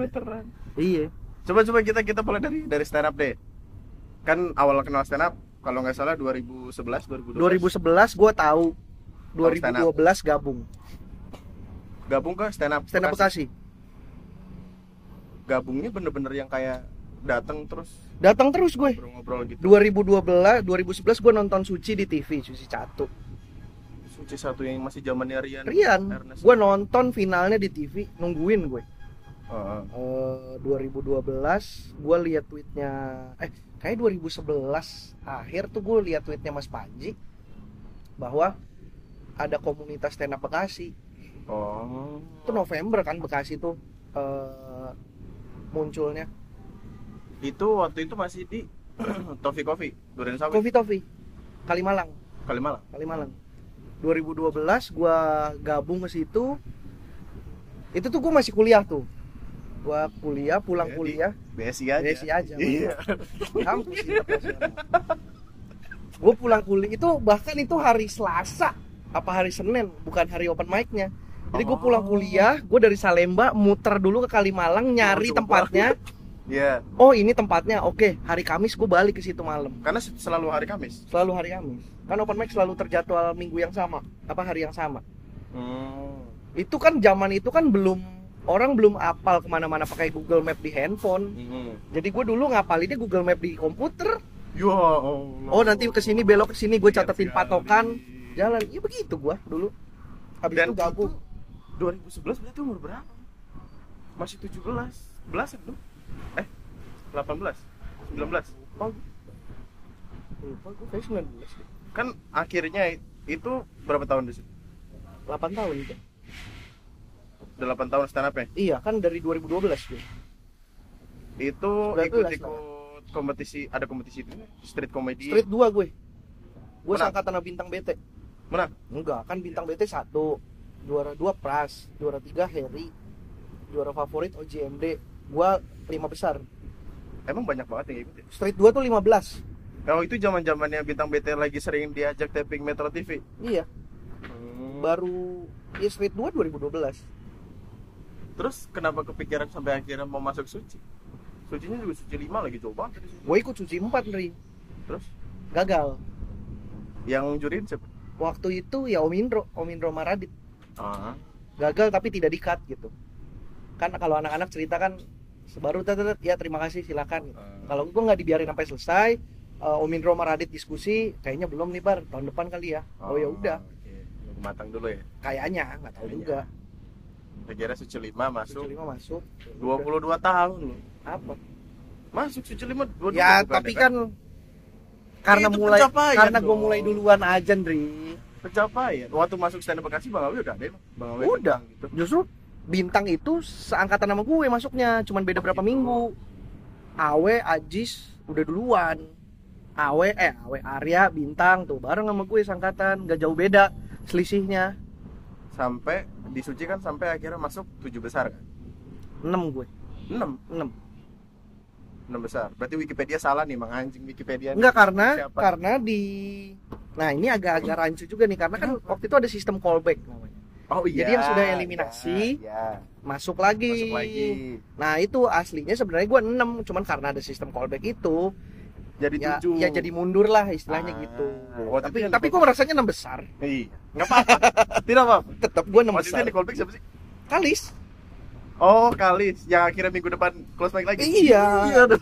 iya. Coba coba kita kita mulai dari dari stand up deh. Kan awal kenal stand up kalau nggak salah 2011 2012. 2011 gua tahu. Tahu stand up. 2012 gabung. Gabung ke stand up. stand up Bekasi Gabungnya bener-bener yang kayak datang terus datang terus gue ngobrol-ngobrol gitu. 2012 2011 gue nonton Suci di TV Suci Catu Suci satu yang masih zamannya Rian. Rian Ernest. gue nonton finalnya di TV nungguin gue Heeh. Eh, 2012 gue lihat tweetnya eh kayak 2011 akhir tuh gue lihat tweetnya Mas Panji bahwa ada komunitas stand up Bekasi Oh. itu November kan Bekasi tuh eh, munculnya? Itu waktu itu masih di Tofi Coffee, Durian Sawit, Kofi Tofi Kalimalang. Kalimalang. Kalimalang. 2012 gua gabung ke situ. Itu tuh gua masih kuliah tuh. Gua kuliah pulang Jadi, kuliah. BSI aja. BSI aja. Iya. kampus gua pulang kuliah itu bahkan itu hari Selasa apa hari Senin bukan hari open mic-nya jadi gue pulang Oh. kuliah, gue dari Salemba muter dulu ke Kalimalang nyari coba. tempatnya. Iya. Oh ini tempatnya, oke. Hari Kamis gue balik ke situ malam. Karena selalu hari Kamis. Selalu hari Kamis. Kan open mic selalu terjadwal minggu yang sama, apa hari yang sama. Hmm. Itu kan zaman itu kan belum orang belum apal ke mana-mana pakai Google Map di handphone. Hmm. Jadi gue dulu ngapalinnya Google Map di komputer. Ya Allah. Oh nanti ke sini belok ke sini gue catetin Siap patokan jalan. Iya begitu gue dulu. Habis Dan itu gabung. itu 2011 berarti umur berapa? Masih 17 belasan tuh. Eh, 18 19 Lupa gue. Lupa gue kayak 19 deh. Kan akhirnya itu berapa tahun di situ? 8 tahun itu. 8 tahun stand up ya? Iya kan dari 2012 gue. Itu 19 ikut-ikut kompetisi, ada kompetisi itu street comedy. Street 2 gue. Gue sangkatan sama bintang BT. Menang? Enggak, kan bintang BT 1. Juara 2 Pras, juara 3 Harry. Juara favorit OJMD. Gua 5 besar. Emang banyak banget yang ikut? Street 2 tuh 15. Kalau itu zaman-zamannya bintang BT lagi sering diajak taping Metro TV. Iya, Hmm. baru ya Street 2 2012. Terus kenapa kepikiran sampai akhirnya mau masuk suci? Sucinya juga suci lima lagi coba. gue ikut suci empat Ri Terus gagal yang juriin siapa? waktu itu ya Om Indro Om Indro Maradit Ah. gagal tapi tidak di-cut gitu kan kalau anak-anak cerita kan sebaru tetet ya terima kasih silakan. Ah. kalau gue nggak dibiarin sampai selesai eh, Om Indro Maradit diskusi kayaknya belum nih bar tahun depan kali ya oh, ya udah oke. Nunggu matang dulu ya. kayaknya nggak tahu Kayaknya. juga Kira suci lima masuk. suci lima masuk 22 tahun loh. apa Masuk suci lima dua ya tapi kan karena Itu mulai karena gue mulai duluan aja Ndri pencapaian. Waktu masuk stand up Bekasi Bang Awi udah ada emang. Bang Awi Udah. bintang gitu. justru bintang itu seangkatan sama gue masuknya cuman beda Oh, berapa gitu. minggu Awe Ajis udah duluan Awe eh Awe Arya bintang tuh bareng sama gue seangkatan gak jauh beda selisihnya Sampai di suci kan sampai akhirnya masuk tujuh besar kan? 6 gue Enam, 6 enam besar. Berarti Wikipedia salah nih, Mang anjing Wikipedia. enggak karena Siapa? karena di nah ini agak-agak rancu juga nih karena kan waktu itu ada sistem callback namanya Oh iya. Jadi yang sudah eliminasi, Iya. masuk lagi Masuk lagi. nah itu aslinya sebenarnya gue 6 cuman karena ada sistem callback itu Jadi ya, tujuh. ya jadi mundur lah istilahnya Ah, gitu waktu tapi tapi gue merasanya 6 besar Iya. Enggak apa-apa. Tidak apa-apa. tetap gue 6 Maksudnya besar di callback siapa sih? kalis Oh, Kalis. Yang akhirnya minggu depan close mic lagi. Iya. Iya dong.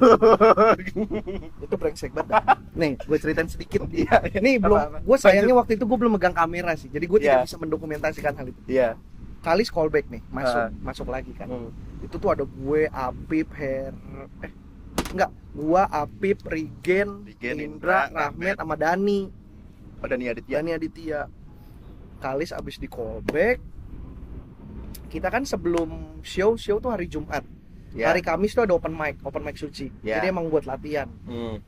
itu brengsek banget nih gue ceritain sedikit Iya. nih belum Apa-apa. gue sayangnya waktu itu gue belum megang kamera sih jadi gue Iya. tidak bisa mendokumentasikan hal itu Iya. kalis callback nih masuk Ah. masuk lagi kan Hmm. itu tuh ada gue Apip Her eh enggak gua Apip Rigen, Rigen, Indra, Indra, Rahmat sama Dani Oh, Dani Aditya. Dani Aditya Kalis abis di callback kita kan sebelum show show tuh hari Jumat Ya. hari Kamis tuh ada open mic open mic suci Ya. jadi emang buat latihan Hmm.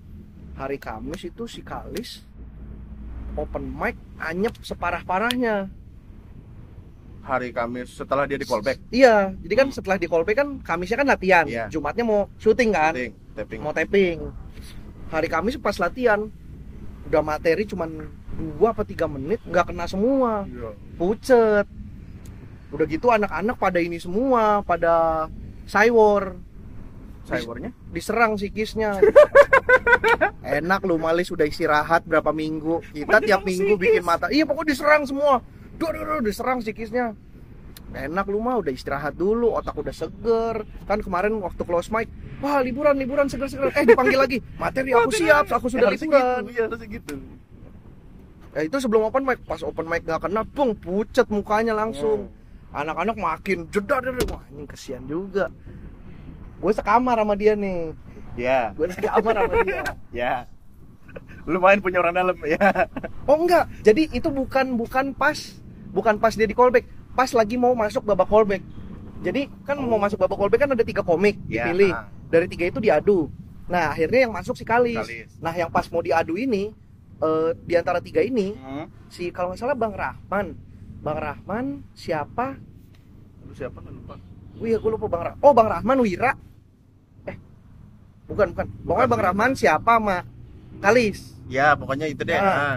hari Kamis itu si Kalis open mic anyep separah parahnya Hari Kamis setelah dia di callback. iya jadi kan Hmm. setelah di callback kan Kamisnya kan latihan Iya. Jumatnya mau syuting kan Tapping, tapping. mau tapping hari Kamis pas latihan udah materi cuman dua apa tiga menit nggak kena semua Iya. pucet udah gitu anak-anak pada ini semua pada cywar Cybornya? diserang psikisnya enak lu malis udah istirahat berapa minggu. Kita tiap minggu bikin mata. Iya pokoknya diserang semua. Duh, duh, duh, diserang psikisnya enak lu mah udah istirahat dulu otak udah seger. Kan kemarin waktu close mic wah liburan liburan seger seger. Eh dipanggil lagi. Materi aku siap aku sudah Ya, harusnya liburan. Gitu, iya, harusnya gitu. ya itu sebelum open mic. Pas open mic gak kena bung pucet mukanya langsung. Hmm. Anak-anak makin jeda jeda wah ini kesian juga. Gue sekamar sama dia nih. Ya, gue sekamar sama dia. Ya. Lumayan punya orang dalam ya. oh enggak. Jadi itu bukan bukan pas bukan pas dia di callback. Pas lagi mau masuk babak callback. Jadi kan mau masuk babak callback kan ada tiga komik Ya, dipilih. dari tiga itu diadu. Nah akhirnya yang masuk si Kalis, Kalis. nah yang pas mau diadu ini eh, di antara tiga ini Hmm. si kalau nggak salah Bang Rahman Bang Rahman siapa Lu siapa kan lupa. Oh iya gue lupa Bang Rahman. Oh Bang Rahman Wira. Eh bukan bukan. Pokoknya Bang Rahman siapa sama Kalis. Ya, pokoknya itu deh. Ah. Nah,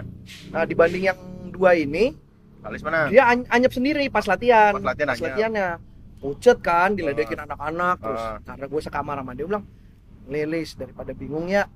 Nah dibanding yang dua ini Kalis mana? dia any- anyep sendiri pas latihan. Pas latihan anyep. latihannya. Pucet kan diledekin anak-anak terus Ah. karena gue sekamar sama dia bilang Lelis daripada bingung ya.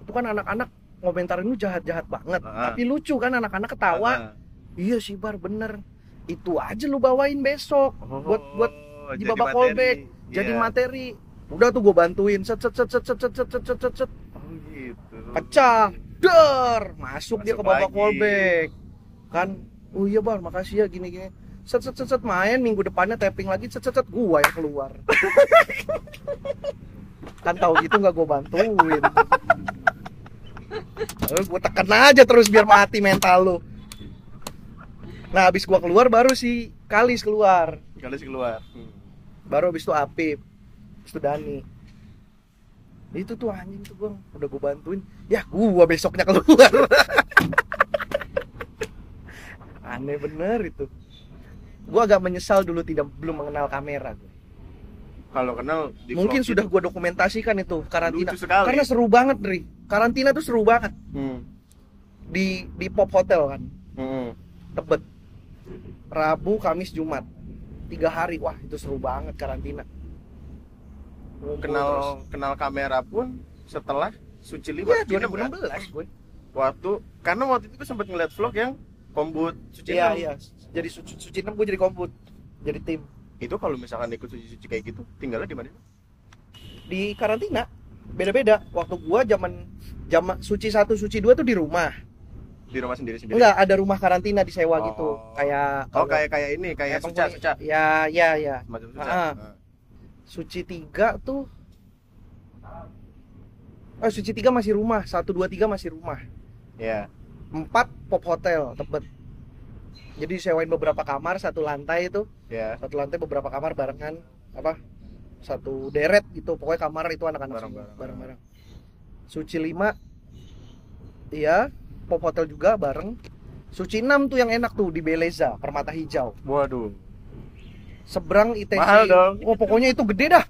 Itu kan anak-anak ngomentarin lu jahat-jahat banget. Ah. Tapi lucu kan anak-anak ketawa. Ah. Iya sih Bar bener. Itu aja lu bawain besok. buat buat Oh, di babak callback jadi Iya. materi udah tuh gue bantuin set set set set set set set set set set, set. Oh, gitu. pecah der masuk, dia ke babak callback kan oh iya bar makasih ya gini gini set set set set main minggu depannya tapping lagi set set set gua yang keluar kan tahu gitu nggak gue bantuin Lalu gue tekan aja terus biar mati mental lu nah habis gua keluar baru si Kalis keluar Kalis keluar. Hmm. baru habis itu Apip habis itu Dani itu tuh anjing tuh gua udah gua bantuin ya gua besoknya keluar aneh bener itu gua agak menyesal dulu tidak belum mengenal kamera gua. Kalau kenal di mungkin vlog sudah gitu. gua dokumentasikan itu karantina karena seru banget Dri karantina tuh seru banget Hmm. di di pop hotel kan Hmm. tebet Rabu Kamis Jumat tiga hari wah itu seru banget karantina kenal terus. kenal kamera pun setelah suci lima Iya, Suci enam kan? 2016 gue. waktu karena waktu itu gue sempat ngeliat vlog yang kombut suci Iya, iya. Jadi suci, suci 6 gue jadi komput. Jadi tim. itu kalau misalkan ikut suci suci kayak gitu tinggalnya di mana Di karantina beda-beda. Waktu gua zaman zaman suci 1, suci 2 tuh di rumah. Di rumah sendiri sendiri Enggak, ada rumah karantina disewa Oh. gitu. Kayak oh kayak kayak ini kayak kayak suca suca Ya, ya, ya. semacam suca Ah. Ah. Suci 3 tuh Oh, suci 3 masih rumah, 1 2 3 masih rumah. ya Empat pop hotel, tebet. Jadi sewain beberapa kamar, satu lantai itu, ya satu lantai beberapa kamar barengan apa? Satu deret gitu. Pokoknya kamar itu anak-anak Bareng-bareng. bareng-bareng. Suci 5 Iya, pop hotel juga bareng. Suci 6 tuh yang enak tuh di Beleza, Permata Hijau. waduh Seberang ITC. Mahal dong. Oh, pokoknya itu gede dah.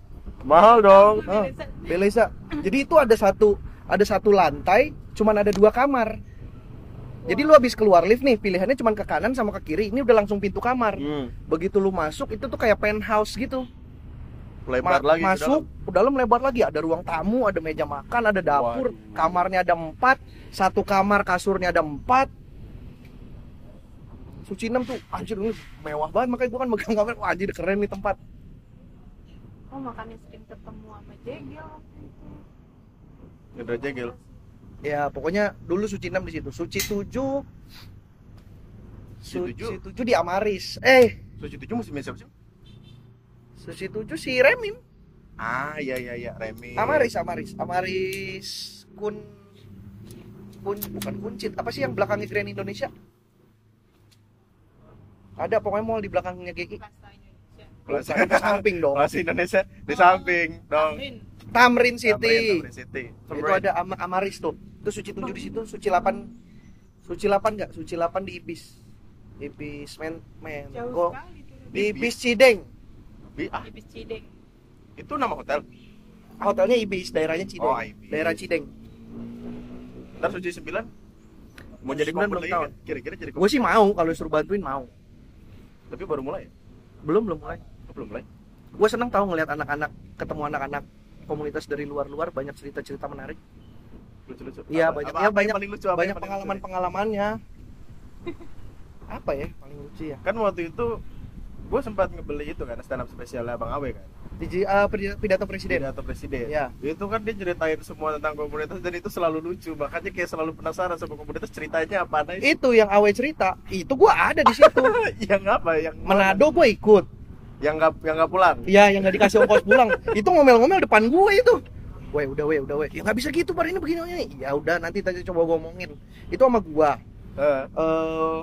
mahal dong Ah, Beleza. Jadi itu ada satu ada satu lantai, cuman ada dua kamar. Jadi lu habis keluar lift nih, pilihannya cuman ke kanan sama ke kiri. Ini udah langsung pintu kamar. hmm. Begitu lu masuk itu tuh kayak penthouse gitu. Lebar Ma- lagi masuk, dalam. ke dalam lebar lagi. Ada ruang tamu, ada meja makan, ada dapur. Waduh. Kamarnya ada empat. Satu kamar kasurnya ada empat. Suci 6 tuh anjir ini mewah banget makanya gua kan megang kamera wah anjir keren nih tempat Oh makanya sering ketemu sama Jegel waktu itu. Udah jegel Ya, pokoknya dulu suci 6 di situ. Suci 7 Suci Suci tujuh? 7 di Amaris. Eh, suci tujuh musim siapa sih Suci 7 si Remim. ah iya iya iya Remi Amaris, Amaris, Amaris Kun Kun bukan Kuncit. Apa sih yang belakangnya Grand Indonesia? Ada pokoknya mall di belakangnya GI. Plaza Indonesia. Ke samping dong. Plaza Indonesia di samping dong Tamrin. Tamrin City. Tamrin, Tamrin City Itu ada Am- Amaris tuh. Itu Suci 7 di situ, Suci 8 Suci 8 enggak? Suci 8 di Ibis. Ibis Men Men. Jauh Oh, sekali tuh. di Ibis Cideng. Bi- ah Ibis Cideng. itu nama hotel Hotelnya Ibis, daerahnya Cideng. Oh, Ibis. Daerah Cideng. ntar suci sembilan mau jadi belum lagi tahu. kan kira-kira jadi Gue sih mau kalau suruh bantuin mau. tapi baru mulai ya Belum belum mulai. Oh, belum mulai Gue seneng tahu ngelihat anak-anak ketemu anak-anak komunitas dari luar-luar banyak cerita-cerita menarik. lucu-lucu Iya Apa- banyak apa- ya apa yang banyak paling lucu banyak paling lucu? pengalaman-pengalamannya. Apa ya paling lucu ya? kan waktu itu gue sempat ngebeli itu kan stand up spesialnya Bang Awe kan Di uh, pidato- presiden. pidato presiden Iya. itu kan dia ceritain semua tentang komunitas dan itu selalu lucu makanya kayak selalu penasaran sama komunitas ceritanya apa aja Itu yang Awe cerita, itu gua ada di situ. yang apa yang Manado gue ikut. yang nggak yang nggak pulang Ya yang nggak dikasih ongkos pulang. itu ngomel-ngomel depan gue itu. Weh udah weh udah weh. Ya nggak bisa gitu par ini begini. Ya udah nanti tadi coba gua ngomongin. Itu sama gua. Eh, eh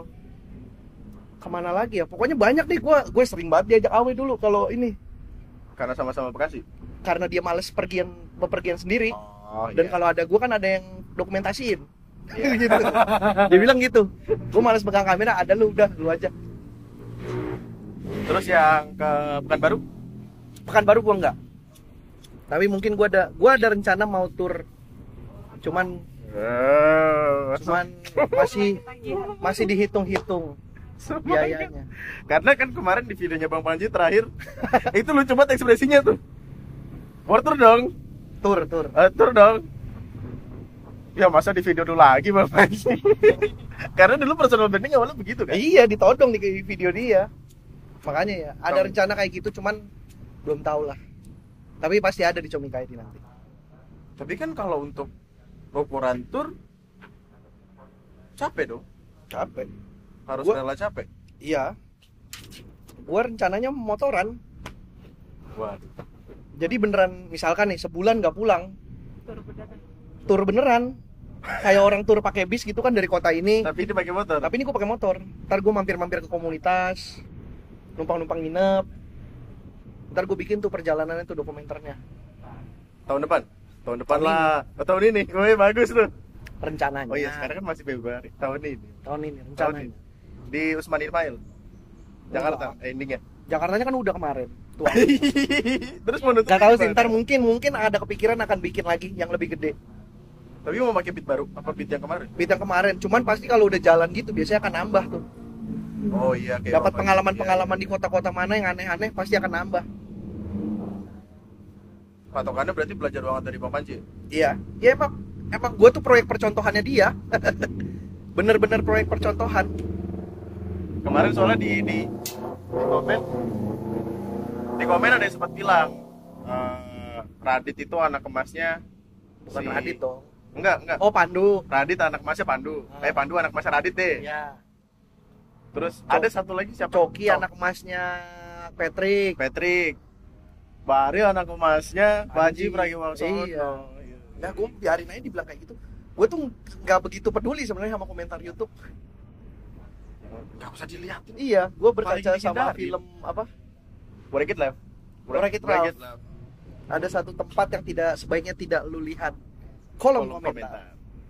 ke mana lagi ya? Pokoknya banyak deh gua gue sering banget diajak Awe dulu kalau ini karena sama-sama Bekasi karena dia males pergian bepergian sendiri. oh Dan iya. kalau ada gua kan ada yang dokumentasiin. Iya. gitu. Dia bilang gitu. Gua males pegang kamera, ada lu udah lu aja. terus yang ke Pekanbaru Pekanbaru gua enggak. Tapi mungkin gua ada gua ada rencana mau tur cuman Eh, cuman masih masih dihitung-hitung biayanya. karena kan kemarin di videonya Bang Panji terakhir itu lucu banget ekspresinya tuh Porter dong Tur, tur. Eh, tur dong ya masa di video dulu lagi Bang Panji karena dulu personal branding awalnya begitu kan Iya, ditodong di video dia. Makanya ya, ada Tom. rencana kayak gitu cuman belum tahu lah. Tapi pasti ada di Comika ini nanti. tapi kan kalau untuk ukuran tur capek dong Capek. Harus Gua- rela capek Iya. Gua rencananya motoran. waduh Jadi beneran misalkan nih sebulan nggak pulang, Tur beneran. tur beneran. Kayak orang tur pakai bis gitu kan dari kota ini. tapi ini pakai motor Tapi ini gue pakai motor. Ntar gue mampir-mampir ke komunitas, numpang-numpang nginep. Ntar gue bikin tuh perjalanannya tuh dokumenternya. tahun depan tahun depan Tahun lah oh, tahun ini Wih, bagus tuh Rencananya. oh iya sekarang kan masih Februari tahun ini tahun ini tahun rencananya. ini di Usman Ismail Jakarta eh, endingnya Jakartanya kan udah kemarin. Tuh. terus mau nutup Gak tahu sih, ntar mungkin mungkin ada kepikiran akan bikin lagi yang lebih gede. tapi mau pakai beat baru apa beat yang kemarin Beat yang kemarin, cuman pasti kalau udah jalan gitu biasanya akan nambah tuh. Oh iya kayak dapat Bang Panji. pengalaman-pengalaman Iya, di kota-kota mana yang aneh-aneh pasti akan nambah iya. Patokannya berarti belajar banget dari Bang Panji. iya ya emang emang gue tuh proyek percontohannya dia bener-bener proyek percontohan Kemarin soalnya di di, di komen di komen ada yang sempat bilang eh, Radit itu anak emasnya bukan si- Radit dong Enggak, enggak. oh Pandu Radit anak emasnya Pandu. Ah. Eh Pandu anak emasnya Radit deh. ya Terus Cok- ada satu lagi siapa? Coki Cok- anak emasnya Patrick Patrick. Bari anak emasnya Panji Panji. Pragiwaksono. Iya. Nah, gue biarin aja dibilang kayak gitu. Gue tuh nggak begitu peduli sebenarnya sama komentar YouTube. Gak usah dilihatin. Iya, gue berkaca Paling sama film apa? Break it left. Break it left. Ada satu tempat yang tidak sebaiknya tidak lu lihat. Kolom, Kolom komentar. komentar.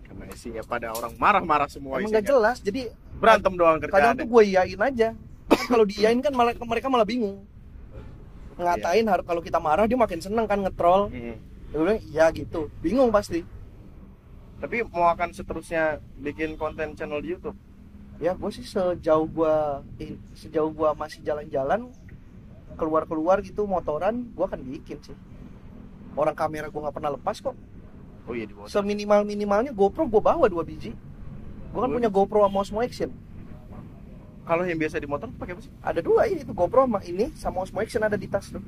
Karena isinya pada orang marah-marah semua Emang isinya. nggak jelas, jadi Berantem doang kadang kerjaan. tuh gue iyain aja. Kan kalau diiyain kan malah mereka malah bingung. Ngatain har- kalau kita marah dia makin seneng kan ngetrol. Hmm. Dia bilang iya gitu. Bingung pasti. Tapi mau akan seterusnya bikin konten channel di YouTube. Ya gue sih sejauh gue sejauh gue masih jalan-jalan keluar keluar gitu motoran gue akan bikin sih. Orang kamera gue nggak pernah lepas kok. Oh iya di bawah. seminimal minimalnya GoPro gue bawa dua biji. Gue kan punya GoPro sama Osmo Action. Kalau yang biasa di motor pakai apa sih? ada dua ini tuh GoPro sama ini sama Osmo Action ada di tas tuh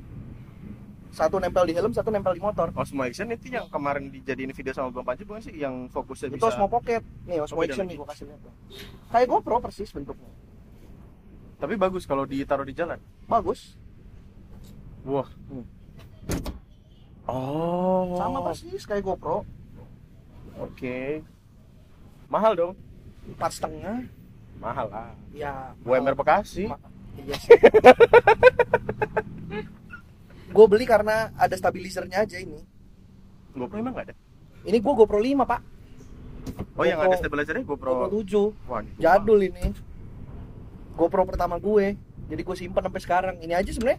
satu nempel di helm satu nempel di motor Osmo Action itu yang kemarin dijadiin video sama Bang Panji bukan sih yang fokusnya itu bisa Osmo Pocket nih Osmo Oh, Action nih gue kasih lihat kayak GoPro persis bentuknya Tapi bagus kalau ditaruh di jalan. bagus Wah. Hmm. Oh. sama persis kayak GoPro Oke. Mahal dong. empat setengah Mahal lah. ya UMR Bekasi. Ma- Iya sih. gue beli karena ada stabilizernya aja ini. GoPro emang nggak ada? Ini gue GoPro 5 pak. Oh yang GoPro- ada stabilizernya GoPro. GoPro 7 Wah, Jadul ini. GoPro pertama gue. Jadi gue simpen sampai sekarang. Ini aja sebenarnya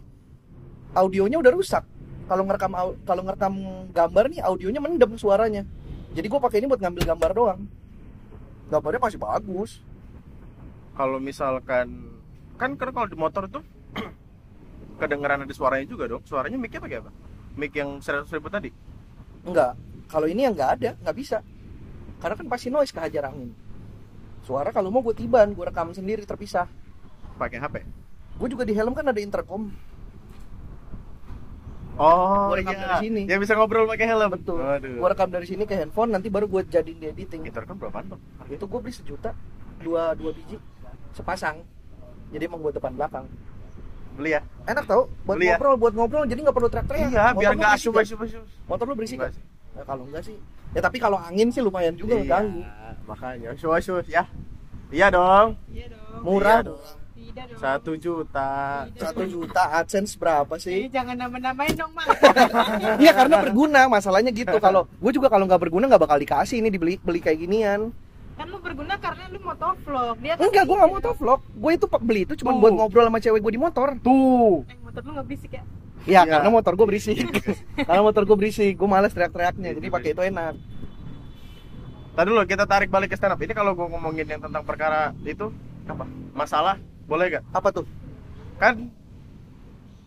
audionya udah rusak. Kalau ngerekam au- kalau ngerekam gambar nih audionya mendem suaranya. Jadi gue pakai ini buat ngambil gambar doang. Gambarnya masih bagus. Kalau misalkan kan karena kalau di motor tuh kedengeran ada suaranya juga dong. Suaranya mic-nya pakai apa? Mic yang 100 ribu tadi. Enggak. Kalau ini yang nggak ada, nggak bisa. Karena kan pasti noise kehajar angin. Suara kalau mau gue tiban, gue rekam sendiri terpisah. Pakai HP. Gue juga di helm kan ada intercom. Oh, Gua rekam iya. dari sini. Yang bisa ngobrol pakai helm. Betul. Waduh. Gue rekam dari sini ke handphone, nanti baru gue jadiin di editing. Intercom berapaan, Bang? Itu gue beli sejuta, dua dua biji, sepasang. Jadi emang buat depan belakang. Beli ya? Enak tau, buat Beli ya? ngobrol, buat ngobrol, jadi nggak perlu teriak-teriak. Iya, Motor biar nggak nggak? asyuk asyuk. Motor lu berisik Enggak nggak? sih. Ya, kalau enggak sih. Ya tapi kalau angin sih lumayan juga Iya, ngeganggu. Makanya asyuk asyuk ya. Iya dong. Iya dong. Murah. Iya dong. Tidak dong. Satu juta. Satu juta AdSense berapa Eh, sih? jangan nama-namain dong, Mak. Iya karena berguna, masalahnya gitu. Kalau gue juga kalau nggak berguna nggak bakal dikasih ini dibeli beli kayak ginian. Kan lu berguna karena lu motovlog. Dia kan Enggak, gue nggak mau tidak. vlog. Gue itu pak beli itu cuma buat ngobrol sama cewek gue di motor. Tuh. Eh, motor lu nggak berisik ya? Ya Iya. karena motor gue berisik. karena motor gue berisik, gue males teriak-teriaknya. Jadi pakai itu enak. Tadi dulu kita tarik balik ke stand up. Ini kalau gue ngomongin yang tentang perkara itu apa? Masalah boleh gak? Apa tuh? Kan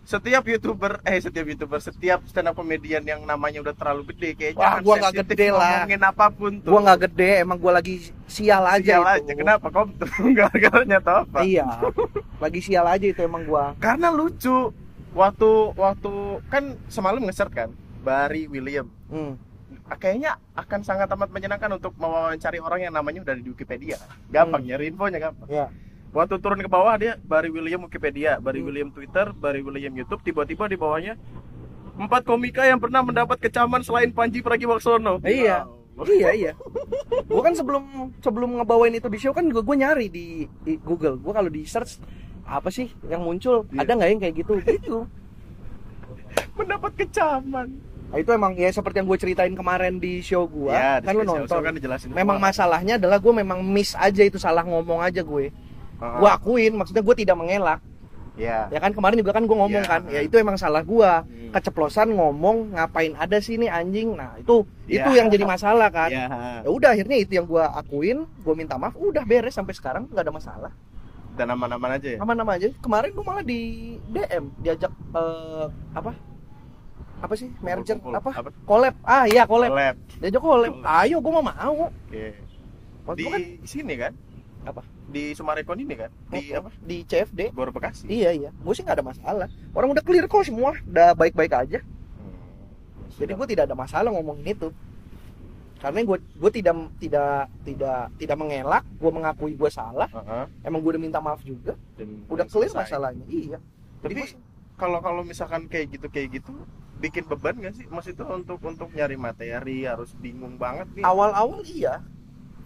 setiap youtuber eh setiap youtuber setiap stand up komedian yang namanya udah terlalu gede kayaknya Wah, gua nggak gede lah. ngomongin apa pun tuh Gue nggak gede, emang gue lagi sial aja Sial itu. aja kenapa kok gara-garanya atau apa Iya, lagi sial aja itu emang gue. karena lucu waktu waktu kan semalam nge kan Barry William Hmm. kayaknya akan sangat amat menyenangkan untuk mewawancari orang yang namanya udah di Wikipedia gampang Hmm. nyari infonya gampang Ya. Waktu turun ke bawah dia Barry William Wikipedia Barry Hmm. William Twitter Barry William YouTube tiba-tiba di bawahnya empat komika yang pernah mendapat kecaman selain Panji Pragiwaksono Iya. Wow. iya iya. Gue kan sebelum sebelum ngebawain itu di show kan gue gue nyari di, di Google. Gue kalau di search apa sih yang muncul? Iya. Ada nggak yang kayak gitu? Gitu. mendapat kecaman Nah, itu emang ya seperti yang gue ceritain kemarin di show gue. ya kan spesial nonton. show kan dijelasin memang masalahnya adalah gue memang miss aja itu salah ngomong aja gue. Gue akuin, maksudnya gue tidak mengelak. ya Ya kan kemarin juga kan gue ngomong Iya. kan, ya itu emang salah gue. Hmm. Keceplosan ngomong ngapain ada sih nih anjing. Nah itu Iya. itu yang jadi masalah kan. ya Ya udah akhirnya itu yang gue akuin, gue minta maaf, udah beres sampai sekarang nggak ada masalah. dan aman-aman aja ya aman-aman aja kemarin gue malah di DM diajak eh, apa apa sih merger Kumpul-kumpul. apa apa collab ah iya collab collab diajak collab Collab. ayo gue mau mau Oke. Maksud di gua kan sini kan Apa? Di Sumarekon ini kan? Di eh, apa? Di CFD Gor Bekasi. Iya iya. Gue sih nggak ada masalah. Orang udah clear kok semua. Udah baik-baik aja. Hmm. jadi gue tidak ada masalah ngomongin itu. Karena gue gue tidak tidak tidak tidak mengelak. Gue mengakui gue salah. Heeh. emang gue udah minta maaf juga. Dan udah clear selesai. masalahnya. Iya. Tapi kalau kalau misalkan kayak gitu kayak gitu bikin beban gak sih? Maksudnya untuk untuk nyari materi harus bingung banget nih. Awal-awal iya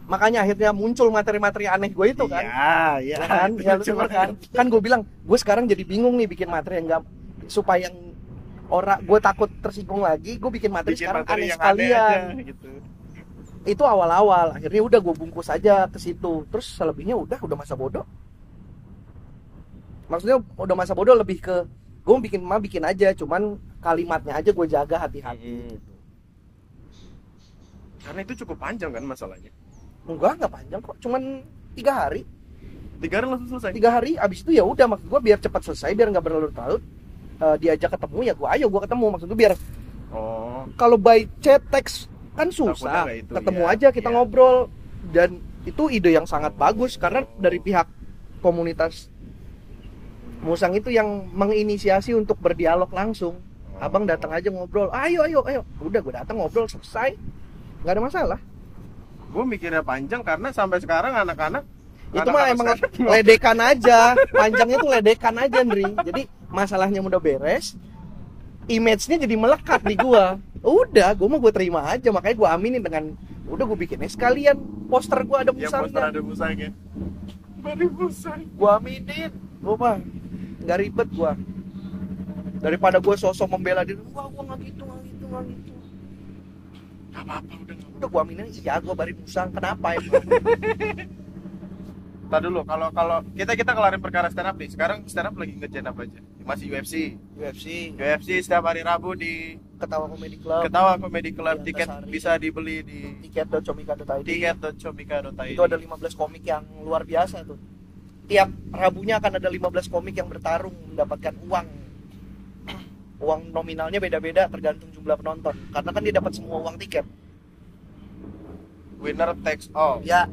makanya akhirnya muncul materi-materi aneh gue itu kan. Iya iya. Ya kan? Ya lu denger kan? Kan gue bilang gue sekarang jadi bingung nih bikin materi yang enggak supaya yang orang gue takut tersinggung lagi gue bikin materi bikin sekarang materi aneh yang aneh sekalian. aja gitu. Itu awal-awal. Akhirnya udah gue bungkus aja ke situ. Terus selebihnya udah udah masa bodoh. Maksudnya udah masa bodoh lebih ke gue bikin mah bikin aja cuman kalimatnya aja gue jaga hati-hati. Mm. karena itu cukup panjang kan masalahnya enggak enggak panjang kok. Cuman tiga hari. Tiga hari langsung selesai? Tiga hari. Abis itu ya udah maksud gue biar cepat selesai biar nggak berlarut-larut. Eh, diajak ketemu ya gue ayo gue ketemu. Maksud gue biar oh. kalau by chat teks kan susah. itu, ketemu iya, aja kita iya. ngobrol. Dan itu ide yang sangat bagus karena dari pihak komunitas musang itu yang menginisiasi untuk berdialog langsung. Abang datang aja ngobrol ayo ayo ayo. Udah gue datang ngobrol selesai. Nggak ada masalah gue mikirnya panjang karena sampai sekarang anak-anak itu mah emang ledekan aja. Panjangnya tuh ledekan aja Ndri. Jadi masalahnya udah beres image-nya jadi melekat di gua. Udah gua mau gue terima aja. Makanya gua aminin dengan udah gue bikinnya sekalian. Poster gua ada yang poster musangnya ada musangnya Mari musang gua aminin. Gua mah nggak ribet gua. Daripada gua sosok membela diri wah gua nggak gitu nggak gitu nggak gitu Gak apa-apa udah? Gua aminin iya gua bari musang kenapa emang? Ntar dulu kalau kalau kita kita kelarin perkara stand up nih. Sekarang stand up lagi ngerjain apa aja? Masih UFC UFC UFC setiap hari Rabu di ketawa komedi club. Ketawa Comedy Club. Di tiket Antasari. bisa dibeli di tiket.comika.id tiket.comika.id itu ada 15 komik yang luar biasa tuh. Tiap rabunya akan ada 15 komik yang bertarung mendapatkan uang uang nominalnya beda-beda tergantung jumlah penonton. Karena kan dia dapat semua uang tiket. Winner takes all. Ya.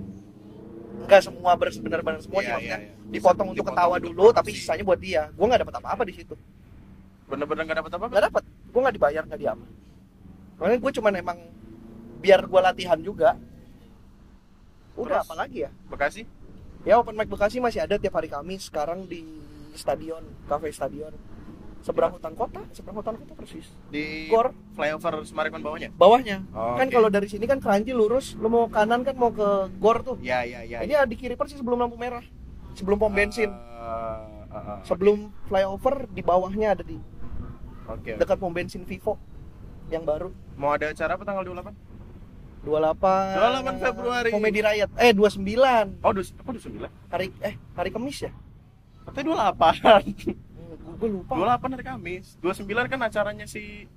Enggak semua benar benar semua iya, kan iya. dipotong untuk ketawa untuk dulu tapi sisanya buat dia. Gua nggak dapat apa-apa di situ. Bener-bener gak dapat apa-apa? Nggak dapat gua nggak dibayar nggak diapa makanya gue cuman emang biar gua latihan juga. Udah Terus? apa lagi ya? Bekasi? Ya open mic Bekasi masih ada tiap hari Kamis sekarang di stadion, cafe stadion. Seberang hutan kota, seberang hutan kota persis. di Gor flyover Sumarekon bawahnya bawahnya. Oh, kan oke. kalau dari sini kan keranji lurus, lu mau kanan kan mau ke Gor tuh. ya ya ya Ini ada di kiri persis sebelum lampu merah. Sebelum pom bensin. Ah, ah, ah. Sebelum flyover di bawahnya ada di oke dekat pom bensin Vivo yang baru. mau ada acara apa tanggal 28 28 28 Februari. Komedi Rakyat. Eh 29. oh dus apa dus 9 Hari eh hari Kamis ya? katanya 28 Gue lupa. 28 hari Kamis 29 kan acaranya si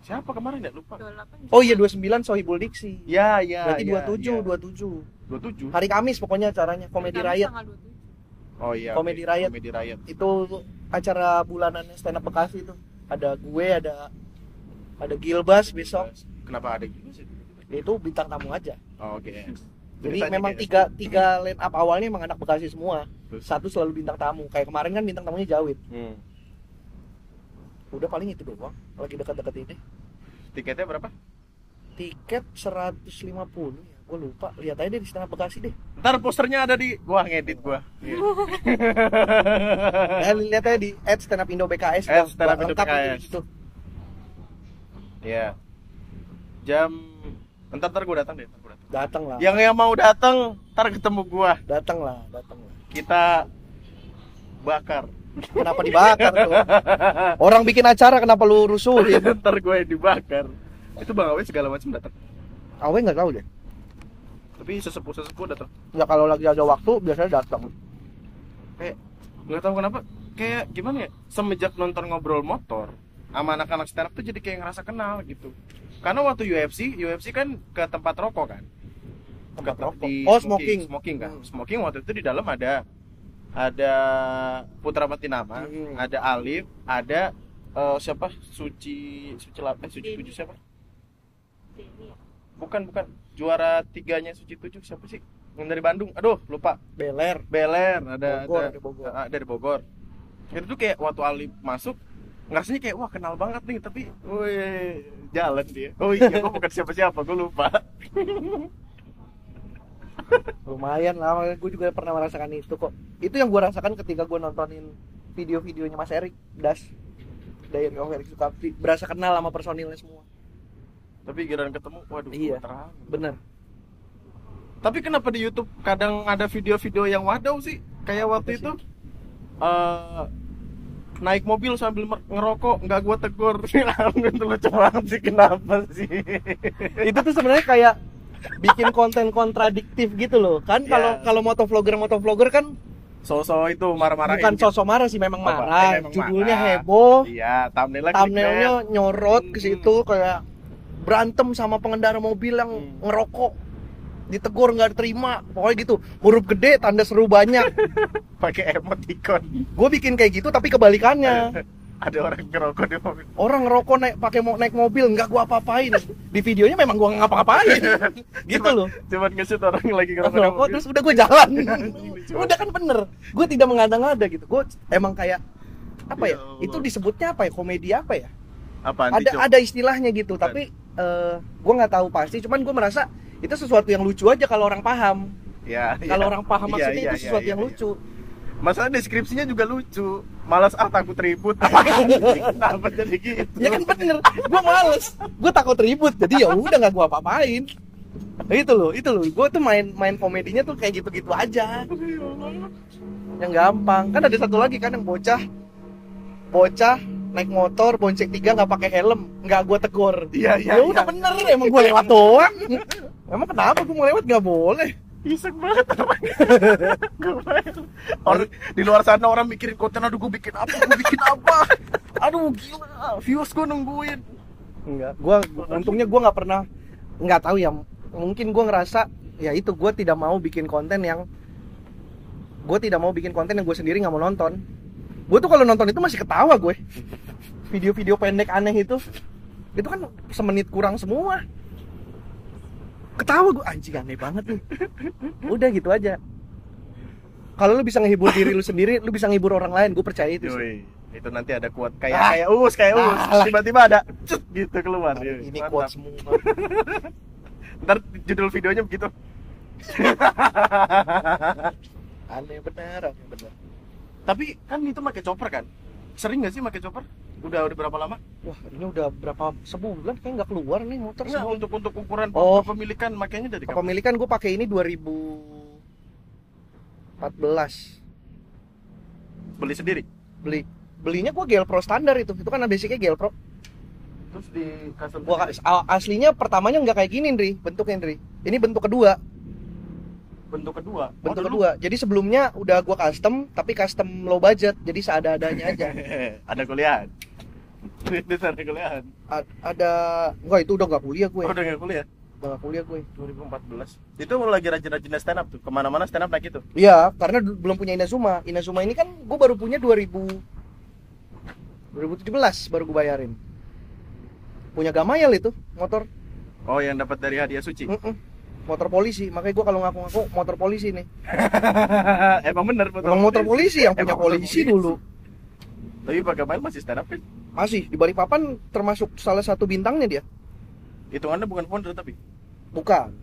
siapa kemarin ya lupa 28 Oh iya 29 Sohibul Diksi. ya ya Berarti ya, 27, ya. 27. 27 Hari Kamis pokoknya acaranya Komedi 27. oh iya Komedi oke. Riot. Komedi Riot Itu acara bulanan stand up Bekasi itu. Ada gue, ada ada Gilbas besok. kenapa ada gitu sih Itu bintang tamu aja. oh, oke Jadi Ceritanya memang tiga tiga line up awalnya emang anak Bekasi semua. Satu selalu bintang tamu. Kayak kemarin kan bintang tamunya Jawid. Hmm. Udah paling itu doang. Lagi dekat-dekat ini. tiketnya berapa Tiket 150 ya. Gue lupa. Lihat aja deh di up Bekasi deh. ntar posternya ada di gua ngedit gua. Eh, lihat aja di @stand up Indo BKS. At Stand Up Indo BKS. Iya. Jam ntar ntar gua datang deh, datang. Lah. Yang yang mau datang, ntar ketemu gua. Datang lah, datang lah. Kita bakar. Kenapa dibakar tuh? Orang bikin acara kenapa lu rusuhin? ntar gue yang dibakar. Itu Bang Awe segala macam datang. Awe nggak tahu deh. Tapi sesepuh-sesepuh datang. Ya kalau lagi ada waktu biasanya datang. Kayak nggak tahu kenapa kayak gimana ya? Semenjak nonton ngobrol motor sama anak-anak stand up tuh jadi kayak ngerasa kenal gitu. Karena waktu UFC, UFC kan ke tempat rokok kan. Rokok. di Oh, smoking. Smoking kan. Hmm. Smoking waktu itu di dalam ada ada Putra Matinama, Hmm. ada Alif, ada eh, siapa? Suci Suci Lapan, Suci Denny. Tujuh siapa? Ya? Bukan, bukan. Juara tiganya Suci Tujuh siapa sih? Yang dari Bandung. Aduh, lupa. Beler Beler, ada Bogor, ada dari Bogor. Ah, dari Bogor. Itu tuh kayak waktu Alif masuk ngerasanya kayak wah kenal banget nih tapi wih jalan dia oh iya gue bukan siapa-siapa gue lupa lumayan lah gue juga pernah merasakan itu kok itu yang gue rasakan ketika gue nontonin video-videonya Mas Erik Das Diary of Erik Sukapti berasa kenal sama personilnya semua tapi giliran ketemu waduh Iya. terang bener Tapi kenapa di YouTube kadang ada video-video yang wadaw sih? Kayak waktu Apa itu eh naik mobil sambil ngerokok, nggak gua tegur. itu lucu banget sih kenapa sih? itu tuh sebenarnya kayak bikin konten kontradiktif gitu loh kan kalau Iya. kalau motovlogger motovlogger kan So-so itu marah-marahin. bukan gitu. sosok marah sih memang Oh, marah eh, memang judulnya marah. heboh Iya, thumbnailnya thumbnailnya nyorot ke Hmm. situ kayak berantem sama pengendara mobil yang Hmm. ngerokok ditegur nggak terima pokoknya gitu huruf gede tanda seru banyak pakai emoticon. gue bikin kayak gitu tapi kebalikannya Ada orang ngerokok di mobil. orang ngerokok naik pakai mau naik mobil nggak gua apa-apain. Di videonya memang gua nggak ngapa-ngapain gitu Cuman- loh. Cuman nge-shoot orang lagi ngerokok. ngerokok mobil. terus udah gue jalan. Udah kan bener. Gue tidak mengada-ngada gitu. Gue emang kayak apa Ya ya itu disebutnya apa ya komedi apa ya? Apaan ada ada istilahnya gitu tapi eh gue nggak tahu pasti. Cuman gue merasa itu sesuatu yang lucu aja kalau orang paham. Ya, kalau iya. orang paham Iya, maksudnya iya, itu iya, sesuatu iya, yang iya. lucu Masalah deskripsinya juga lucu. Malas ah takut ribut. Kenapa jadi gitu? ya kan bener. Gue males. Gue takut ribut. Jadi ya udah nggak gue apa-apain. Itu loh itu loh. Gue tuh main main komedinya tuh kayak gitu-gitu aja. Yang gampang. Kan ada satu lagi kan yang bocah. Bocah naik motor bonceng tiga nggak pakai helm. Nggak gue tegur. Iya, iya. ya udah bener. Emang gue lewat doang. Emang kenapa gue mau lewat? Nggak boleh Iseng banget Orang di luar sana orang mikirin konten aduh gue bikin apa, gue bikin apa. Aduh gila, views gue nungguin. Enggak, gua untungnya gua nggak pernah nggak tahu ya. Mungkin gua ngerasa ya itu gua tidak mau bikin konten yang gue tidak mau bikin konten yang gue sendiri nggak mau nonton. Gue tuh kalau nonton itu masih ketawa gue. Video-video pendek aneh itu, itu kan semenit kurang semua. Ketawa gue anjing aneh banget nih. Udah gitu aja. Kalau lu bisa ngehibur diri lu sendiri, lu bisa ngehibur orang lain. Gue percaya itu. sih. Itu nanti ada kuat kayak Ah. kayak us, kayak us. Alah. Tiba-tiba ada cut gitu keluar. Yoi, Ini kuat semua. Ntar judul videonya begitu. Aneh bener, aneh bener. Tapi kan itu pakai chopper kan? Sering nggak sih pakai chopper? Udah udah berapa lama? Wah, ini udah berapa sebulan kayak nggak keluar nih motor Enggak, semua. untuk untuk ukuran Oh. kepemilikan makanya dari kapan? Kepemilikan gue pakai ini 2014 Beli sendiri. beli. Belinya gue Gel Pro standar itu. Itu kan basicnya Gel Pro. Terus di custom Gua aslinya pertamanya nggak kayak gini, Ndri. Bentuknya, Ndri. Ini bentuk kedua. bentuk kedua. Bentuk Oh, dulu. kedua. Jadi sebelumnya udah gua custom, tapi custom low budget. Jadi seada-adanya aja. ada kuliah. Itu ada kuliah. A- ada enggak itu udah nggak kuliah gue. Oh, udah nggak kuliah. Udah nggak kuliah gue. 2014. Itu lagi rajin-rajin stand up tuh. Ke mana-mana stand up naik itu. Iya, karena belum punya Inazuma. Inazuma ini kan gue baru punya 2000 2017 baru gue bayarin. Punya Gamayel itu motor, Oh, yang dapat dari hadiah suci. Mm-mm. motor polisi. Makanya gue kalau ngaku-ngaku motor polisi nih. Emang bener Emang motor polisi yang punya motor polisi polisi. dulu. Tapi Gamal masih stand up kan? Masih di Balikpapan termasuk salah satu bintangnya dia. Hitungannya bukan founder tapi. Bukan.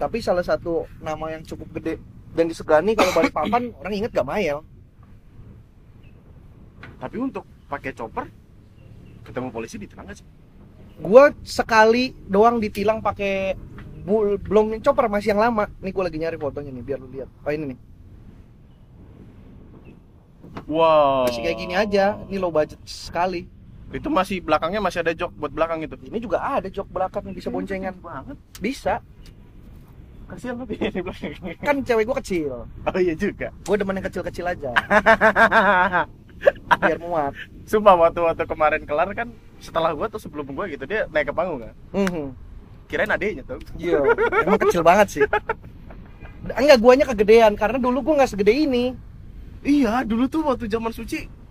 Tapi salah satu nama yang cukup gede dan disegani kalau Balikpapan orang inget Gamayel. Tapi untuk pakai chopper ketemu polisi ditilang nggak sih? Gua sekali doang ditilang pakai bu- belum chopper masih yang lama. Nih gua lagi nyari fotonya nih biar lu lihat. Oh ini nih. Wow. Masih kayak gini aja. Ini low budget sekali. Itu masih belakangnya masih ada jok buat belakang itu. Ini juga ada jok belakang yang bisa boncengan. banget. Bisa. Kasihan tapi di belakang. Kan cewek gua kecil. Oh iya juga. Gua demen yang kecil-kecil aja. Biar muat. Sumpah waktu waktu kemarin kelar kan setelah gua tuh sebelum gua gitu dia naik ke panggung kan. Mhm. Kirain adeknya tuh. Iya, emang kecil banget sih. Enggak, guanya kegedean karena dulu gua nggak segede ini. Iya, dulu tuh waktu zaman suci.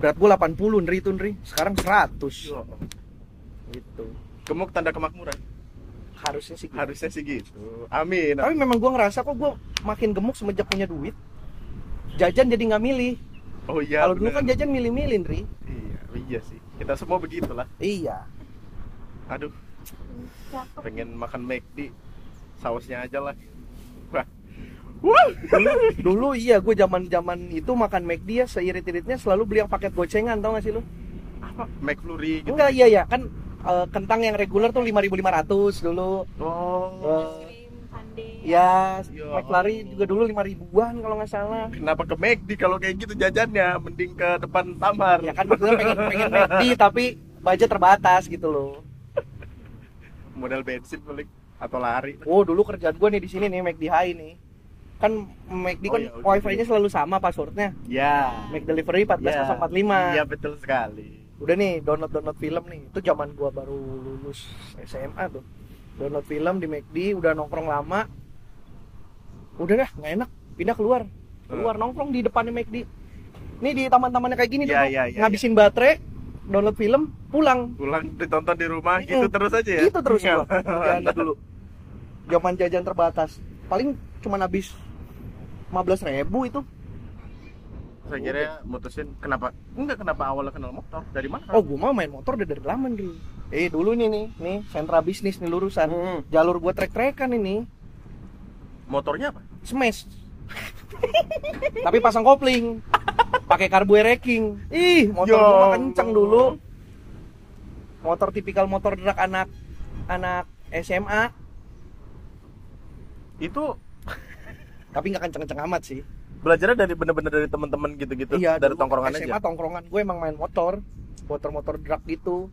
Berat gue 80 Nri itu Nri sekarang 100 gitu Gemuk tanda kemakmuran. harusnya sih gitu. Harusnya sih gitu. Amin. tapi memang gue ngerasa kok gue makin gemuk semenjak punya duit jajan jadi nggak milih Oh iya. kalau dulu kan jajan milih-milih Nri Iya, iya sih. Kita semua begitulah. iya Aduh, pengen makan McD. Sausnya aja lah. Dulu, dulu iya gue zaman zaman itu makan McD ya seirit-iritnya selalu beli yang paket gocengan tau gak sih lu Apa? McFlurry gitu. enggak iya ya kan eh, kentang yang reguler tuh 5.500 dulu Oh. Sundae. ya Ya. McFlurry juga dulu 5 ribuan kalau nggak salah Kenapa ke McD kalau kayak gitu jajannya? Mending ke depan Tamar. ya kan maksudnya pengen pengen McD tapi budget terbatas gitu loh Modal bensin paling atau lari. oh dulu kerjaan gue nih di sini nih McD High nih kan McD Oh, kan ya, udah. wifi-nya selalu sama passwordnya. Ya. Mac Delivery 14045 Iya betul sekali. udah nih download download film nih. Itu zaman gua baru lulus SMA tuh. Download film di McD udah nongkrong lama. Udah dah nggak enak. Pindah keluar. Keluar nongkrong di depannya McD nih di taman-tamannya kayak gini Iya, tuh iya, iya, ngabisin baterai download film pulang. Pulang ditonton di rumah gitu Mm. terus aja ya. itu terus. Iya. gua kerjaannya dulu. Zaman jajan terbatas. Paling cuma habis 15.000 ribu itu. Saya kira mutusin kenapa? Enggak kenapa awalnya kenal motor? Dari mana? oh gua mah main motor udah dari lama dulu eh dulu nih nih nih sentra bisnis nih lurusan. Hmm. jalur gua trek-trekan ini. Motornya apa? smash. Tapi pasang kopling. Pakai carbo racking ih motor Ya mah Allah. kenceng dulu. Motor tipikal motor drag anak anak SMA Itu tapi nggak kenceng-kenceng amat sih. Belajarnya dari bener-bener dari teman-teman gitu-gitu iya dari tongkrongan SMA aja. tongkrongan gue emang main motor motor-motor drag gitu.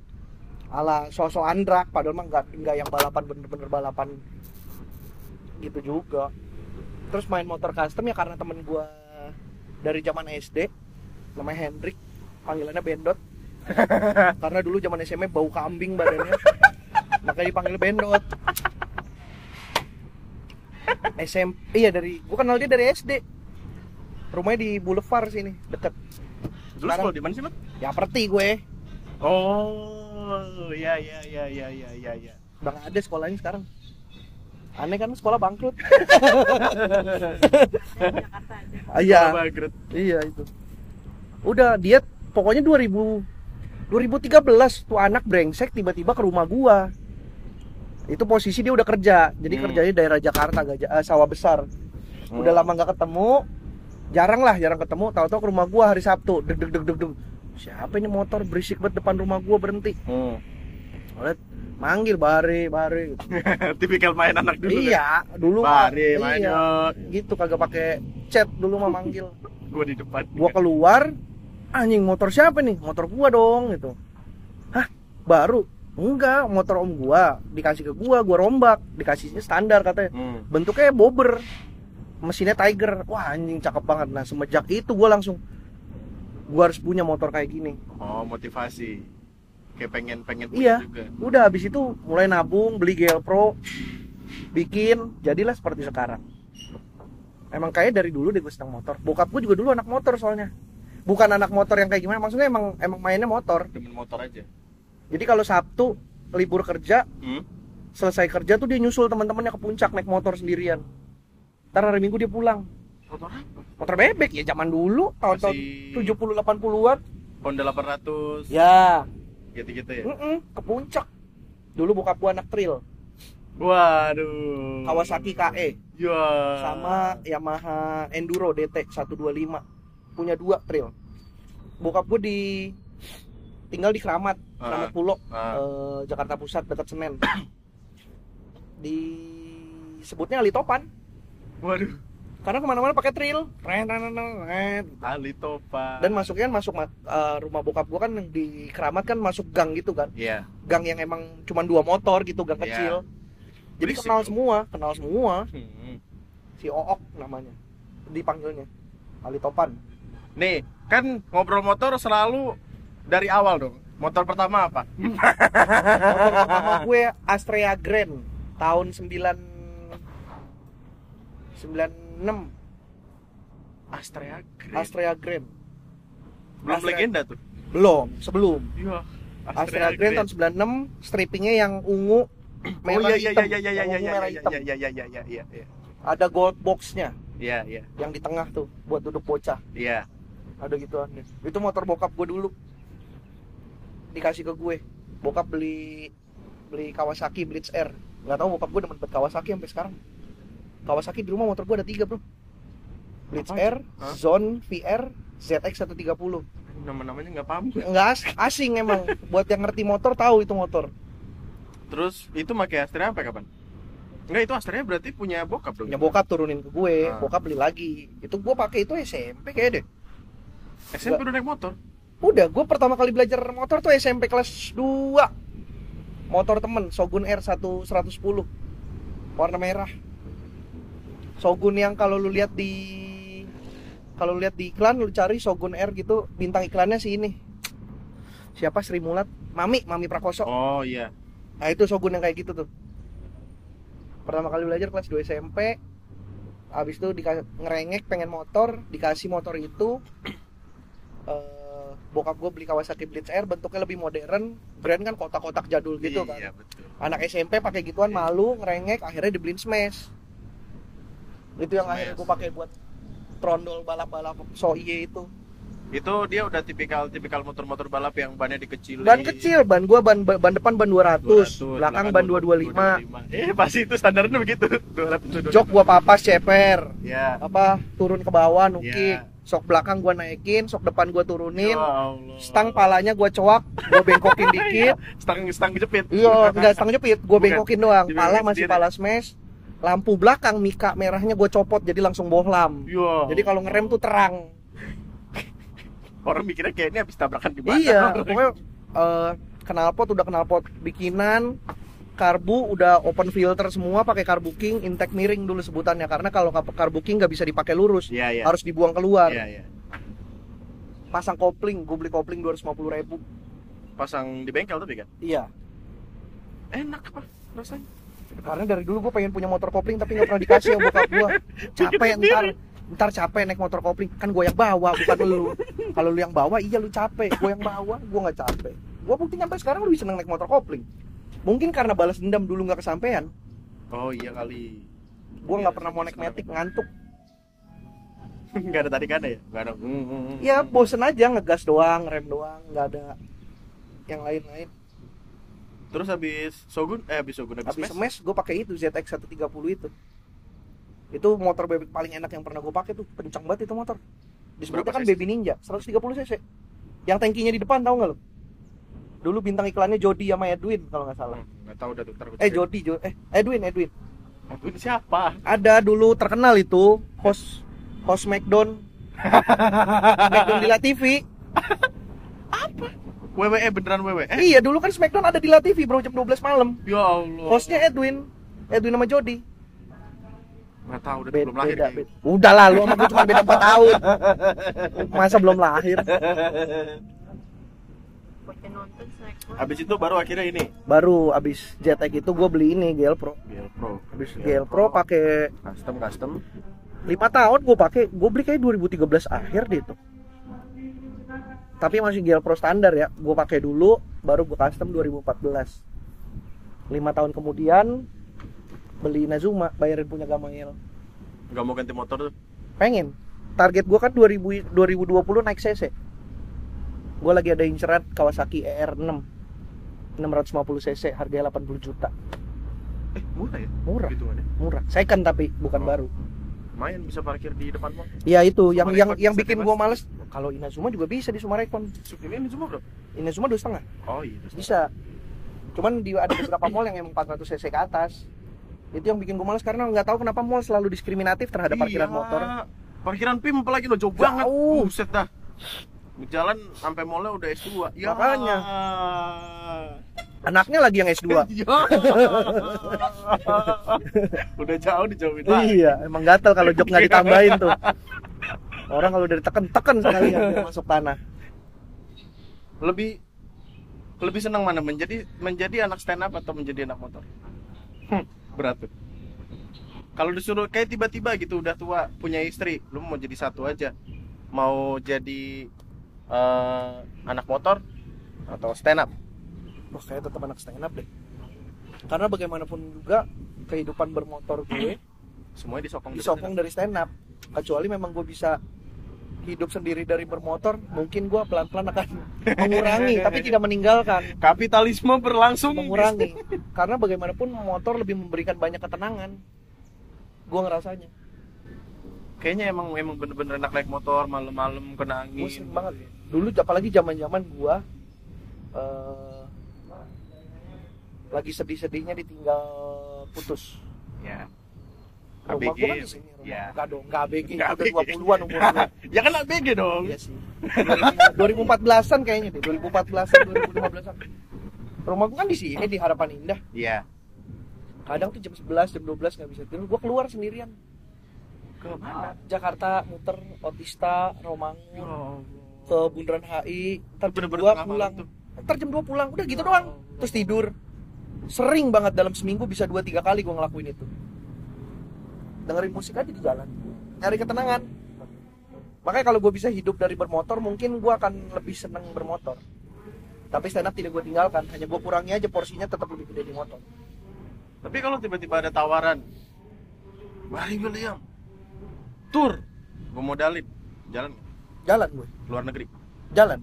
Ala sosokan drag padahal mah nggak nggak yang balapan bener-bener balapan gitu juga. Terus main motor custom ya karena temen gue dari zaman SD namanya Hendrik panggilannya Bendot. Karena dulu zaman SMA bau kambing badannya makanya dipanggil Bendot SM iya dari gue kenal dia dari SD rumahnya di Boulevard sini deket Dulu sekolah di mana sih, Mat? ya perti gue Oh, iya iya iya iya iya iya iya. udah nggak ada sekolahnya sekarang aneh kan sekolah bangkrut. Ah, iya bangkrut. iya itu udah dia pokoknya 2000 2013 tuh anak brengsek tiba-tiba ke rumah gua itu posisi dia udah kerja jadi Hmm. kerjanya daerah Jakarta Gajah, eh, sawah besar udah Hmm. lama nggak ketemu jarang lah jarang ketemu tahu-tahu ke rumah gua hari Sabtu deg deg deg deg deg siapa ini motor berisik banget depan rumah gua berhenti Hmm. Lihat, manggil bare bare gitu. Tipikal main anak dulu. iya dulu mah, Bare main iya, yuk. gitu kagak pakai chat dulu mah manggil Gua di depan. gua keluar anjing motor siapa nih motor gua dong gitu hah baru enggak motor om gua dikasih ke gua gua rombak dikasihnya standar katanya Hmm. bentuknya bobber mesinnya tiger wah anjing cakep banget nah semenjak itu gua langsung gua harus punya motor kayak gini Oh, motivasi. Kayak pengen pengen Iya. juga. udah habis itu mulai nabung beli GL Pro bikin jadilah seperti sekarang emang kayak dari dulu deh gue senang motor bokap gue juga dulu anak motor soalnya bukan anak motor yang kayak gimana maksudnya emang emang mainnya motor Demen motor aja. Jadi kalau Sabtu libur kerja Hmm. selesai kerja tuh dia nyusul teman-temannya ke puncak naik motor sendirian ntar hari minggu dia pulang Motor apa? motor bebek ya zaman dulu tahun-tahun Masih- 70 80-an Honda 800. ya Gitu-gitu ya. mm-mm, ke puncak dulu bokap gua anak trail Waduh. Kawasaki KE Ya. sama Yamaha Enduro DT 125 punya dua trail bokap gue di tinggal di Keramat Keramat Ah, Pulau ah. eh, Jakarta Pusat dekat Senen di sebutnya Ali Topan Waduh. karena ke mana-mana pakai trail Ren, ren, ren, ren. Ali Topa. dan masuknya masuk ma- eh, rumah bokap gue kan yang di Keramat kan masuk gang gitu kan Iya. gang yang emang cuma dua motor gitu gang Iya. kecil jadi Berisik kenal semua kenal semua Hmm. si Ook namanya dipanggilnya Ali Topan Nih, kan ngobrol motor selalu dari awal dong. Motor pertama apa? Motor pertama gue Astrea Grand tahun 9 96 Astrea Grand. Astrea Grand. Belum Astrea- legenda tuh. belum sebelum. Iya. Astrea Grand tahun 96 strippingnya yang ungu merah oh iya iya hitam. iya iya iya iya ungu, merah iya hitam. iya iya iya iya iya iya. Ada gold boxnya. Iya iya. Yang di tengah tuh buat duduk bocah. Iya. Ada gituan itu motor bokap gue dulu dikasih ke gue. Bokap beli beli Kawasaki Blitz R nggak tahu bokap gue demen banget Kawasaki sampai sekarang. Kawasaki di rumah motor gue ada tiga bro. Blitz Apa? R, Hah? Zone VR, ZX 130 nama-namanya nggak paham gue. nggak as- asing emang. Buat yang ngerti motor tahu itu motor. Terus itu pakai Astrea sampai kapan? Enggak itu Astrea berarti punya bokap dong. Punya bokap turunin ke gue Ah. bokap beli lagi. Itu gue pakai itu SMP kayak deh. SMP udah naik motor udah gue pertama kali belajar motor tuh SMP kelas 2 motor temen Shogun R 1 110 warna merah. Shogun yang kalau lu lihat di kalau lu lihat di iklan lu cari Shogun R gitu bintang iklannya si ini. Siapa? Sri Mulat? Mami Mami Prakoso. Oh iya. Nah itu Shogun yang kayak gitu tuh. Pertama kali belajar kelas 2 SMP habis itu ngerengek pengen motor dikasih motor itu. Eh bokap gue beli Kawasaki Blitz R bentuknya lebih modern brand kan kotak-kotak jadul gitu kan. iya betul. Anak SMP pakai gituan malu ngerengek akhirnya dibeliin smash. Itu yang Smash. akhirnya gue pakai buat trondol balap-balap so iye itu itu dia udah tipikal tipikal motor-motor balap yang bannya dikecilin. Ban kecil ban gua ban ban depan ban 200, 200, belakang ban 225 eh pasti itu standarnya begitu. 200 jok gua papas ceper. Ya apa turun ke bawah nukik Ya. sok belakang gua naikin sok depan gua turunin. Ya Allah. stang palanya gua coak gua bengkokin dikit. Stang stang jepit. Iya enggak stang jepit. Gua Bukan. bengkokin doang. Dibengkokin pala masih pala smash. Lampu belakang mika merahnya gua copot jadi langsung bohlam. Iya. jadi kalau ngerem tuh terang orang mikirnya kayak ini habis tabrakan di mana? Iya pokoknya eh, knalpot udah knalpot bikinan karbu udah open filter semua pakai karbu king intake miring dulu sebutannya karena kalau karbu king nggak bisa dipakai lurus iya iya. harus dibuang keluar. Iya iya. Pasang kopling gue beli kopling 250 ribu. Pasang di bengkel tapi kan? Iya. Enak apa rasanya? Karena dari dulu gue pengen punya motor kopling tapi nggak pernah dikasih sama bokap gue capek ntar ntar capek naik motor kopling kan gue yang bawa bukan lu. Kalau lu yang bawa iya lu capek. Gue yang bawa gue nggak capek. Gue bukti sampai sekarang lebih seneng naik motor kopling mungkin karena balas dendam dulu nggak kesampaian. Oh iya kali. Gue nggak pernah mau naik metik ngantuk. Nggak ada tarikannya ya? Nggak ada. Hmm, hmm, hmm. ya bosen aja ngegas doang rem doang nggak ada yang lain-lain. Terus habis Shogun eh habis Shogun habis, habis smash gue pakai itu ZX 130 itu itu motor bebek paling enak yang pernah gue pakai tuh. Kencang banget itu motor. Disebutnya kan baby ninja 130 cc. Yang tankinya di depan tahu nggak lo dulu bintang iklannya Jody sama Edwin kalau nggak salah. Hmm, nggak tahu dah tuh eh. Jody Jo eh Edwin Edwin. Edwin siapa? Ada dulu terkenal itu host host Smackdown. Smackdown di La TV WWE beneran WWE iya dulu kan Smackdown ada di La TV bro jam 12 malam. Ya Allah. Hostnya Edwin Edwin sama Jody nggak tahu udah Beda, belum lahir beda, beda. Udah lah lu sama gue cuma beda 4 tahun. Masa belum lahir? Habis itu baru akhirnya ini Baru abis JTEC itu gue beli ini GL Pro. GL Pro Abis GL Pro pakai custom custom 5 tahun gue pakai, gue beli kayak 2013 akhir deh itu. Tapi masih GL Pro standar ya. Gue pakai dulu, baru gue custom 2014. 5 tahun kemudian beli Nazuma, bayarin punya Gamail. nggak mau ganti motor tuh Pengen. Target gue kan 2000, 2020 naik CC. Gue lagi ada inceran Kawasaki ER6 650 cc harganya 80 juta. eh murah ya Murah, hitungannya murah. Second tapi bukan Oh. baru. lumayan bisa parkir di depan mall Ya itu yang yang Sumarekon yang bisa bikin gua males. Kalau Inazuma juga bisa di Sumarekon. ini semua bro Inazuma dua setengah oh iya terus. bisa. Cuman di ada beberapa mall yang emang 400 cc ke atas. Itu yang bikin gua males karena nggak tahu kenapa mall selalu diskriminatif terhadap parkiran Iya. motor. parkiran PIM apalagi lo jauh banget buset dah jalan sampai mallnya udah S2 ya Makanya. Anaknya lagi yang S2. Ya. udah jauh dijauhin lagi Iya, emang gatel kalau jok nggak ditambahin tuh. Orang kalau udah diteken-teken sekali ya masuk tanah. lebih lebih senang mana menjadi menjadi anak stand up atau menjadi anak motor Hmm, berat tuh. Kalau disuruh kayak tiba-tiba gitu udah tua punya istri lu mau jadi satu aja. Mau jadi eh, anak motor atau stand up? Wah kayak tetap anak stand up deh. Karena bagaimanapun juga kehidupan bermotor gue semuanya disokong dari disokong dari stand up. Kecuali memang gue bisa hidup sendiri dari bermotor Mungkin gue pelan-pelan akan mengurangi tapi tidak meninggalkan. Kapitalisme berlangsung. Mengurangi. Karena bagaimanapun motor lebih memberikan banyak ketenangan. Gue ngerasanya. Kayaknya emang emang bener-bener enak naik motor malam-malam kena Gue angin sering banget. Dulu apalagi zaman-zaman gue eh, Lagi sedih-sedihnya ditinggal putus. Ya Rumah ABG gue kan di sini rumah. ya. Enggak dong, enggak ABG Nggak Udah ABG. 20-an umur gue ya kan ABG dong. Iya sih. 2014an kayaknya deh 2014an 2015an Rumah gue kan di sini di Harapan Indah. Iya. Kadang tuh jam 11, jam 12 nggak bisa tidur. Gue keluar sendirian. Ke mana? Jakarta muter Otista, Romangun ke Bundaran HI ntar jam Bener-bener 2 tengah malam pulang ntar jam 2 pulang. Udah gitu doang. Terus tidur. Sering banget dalam seminggu bisa 2-3 kali gue ngelakuin itu dengerin musik aja di jalan. Nyari ketenangan. Makanya kalau gue bisa hidup dari bermotor mungkin gue akan lebih seneng bermotor. Tapi stand up tidak gue tinggalkan. Hanya gue kurangi aja porsinya tetap lebih gede di motor. Tapi kalau tiba-tiba ada tawaran, Mari William, tour, gue modalin, jalan. Jalan gue luar negeri. jalan.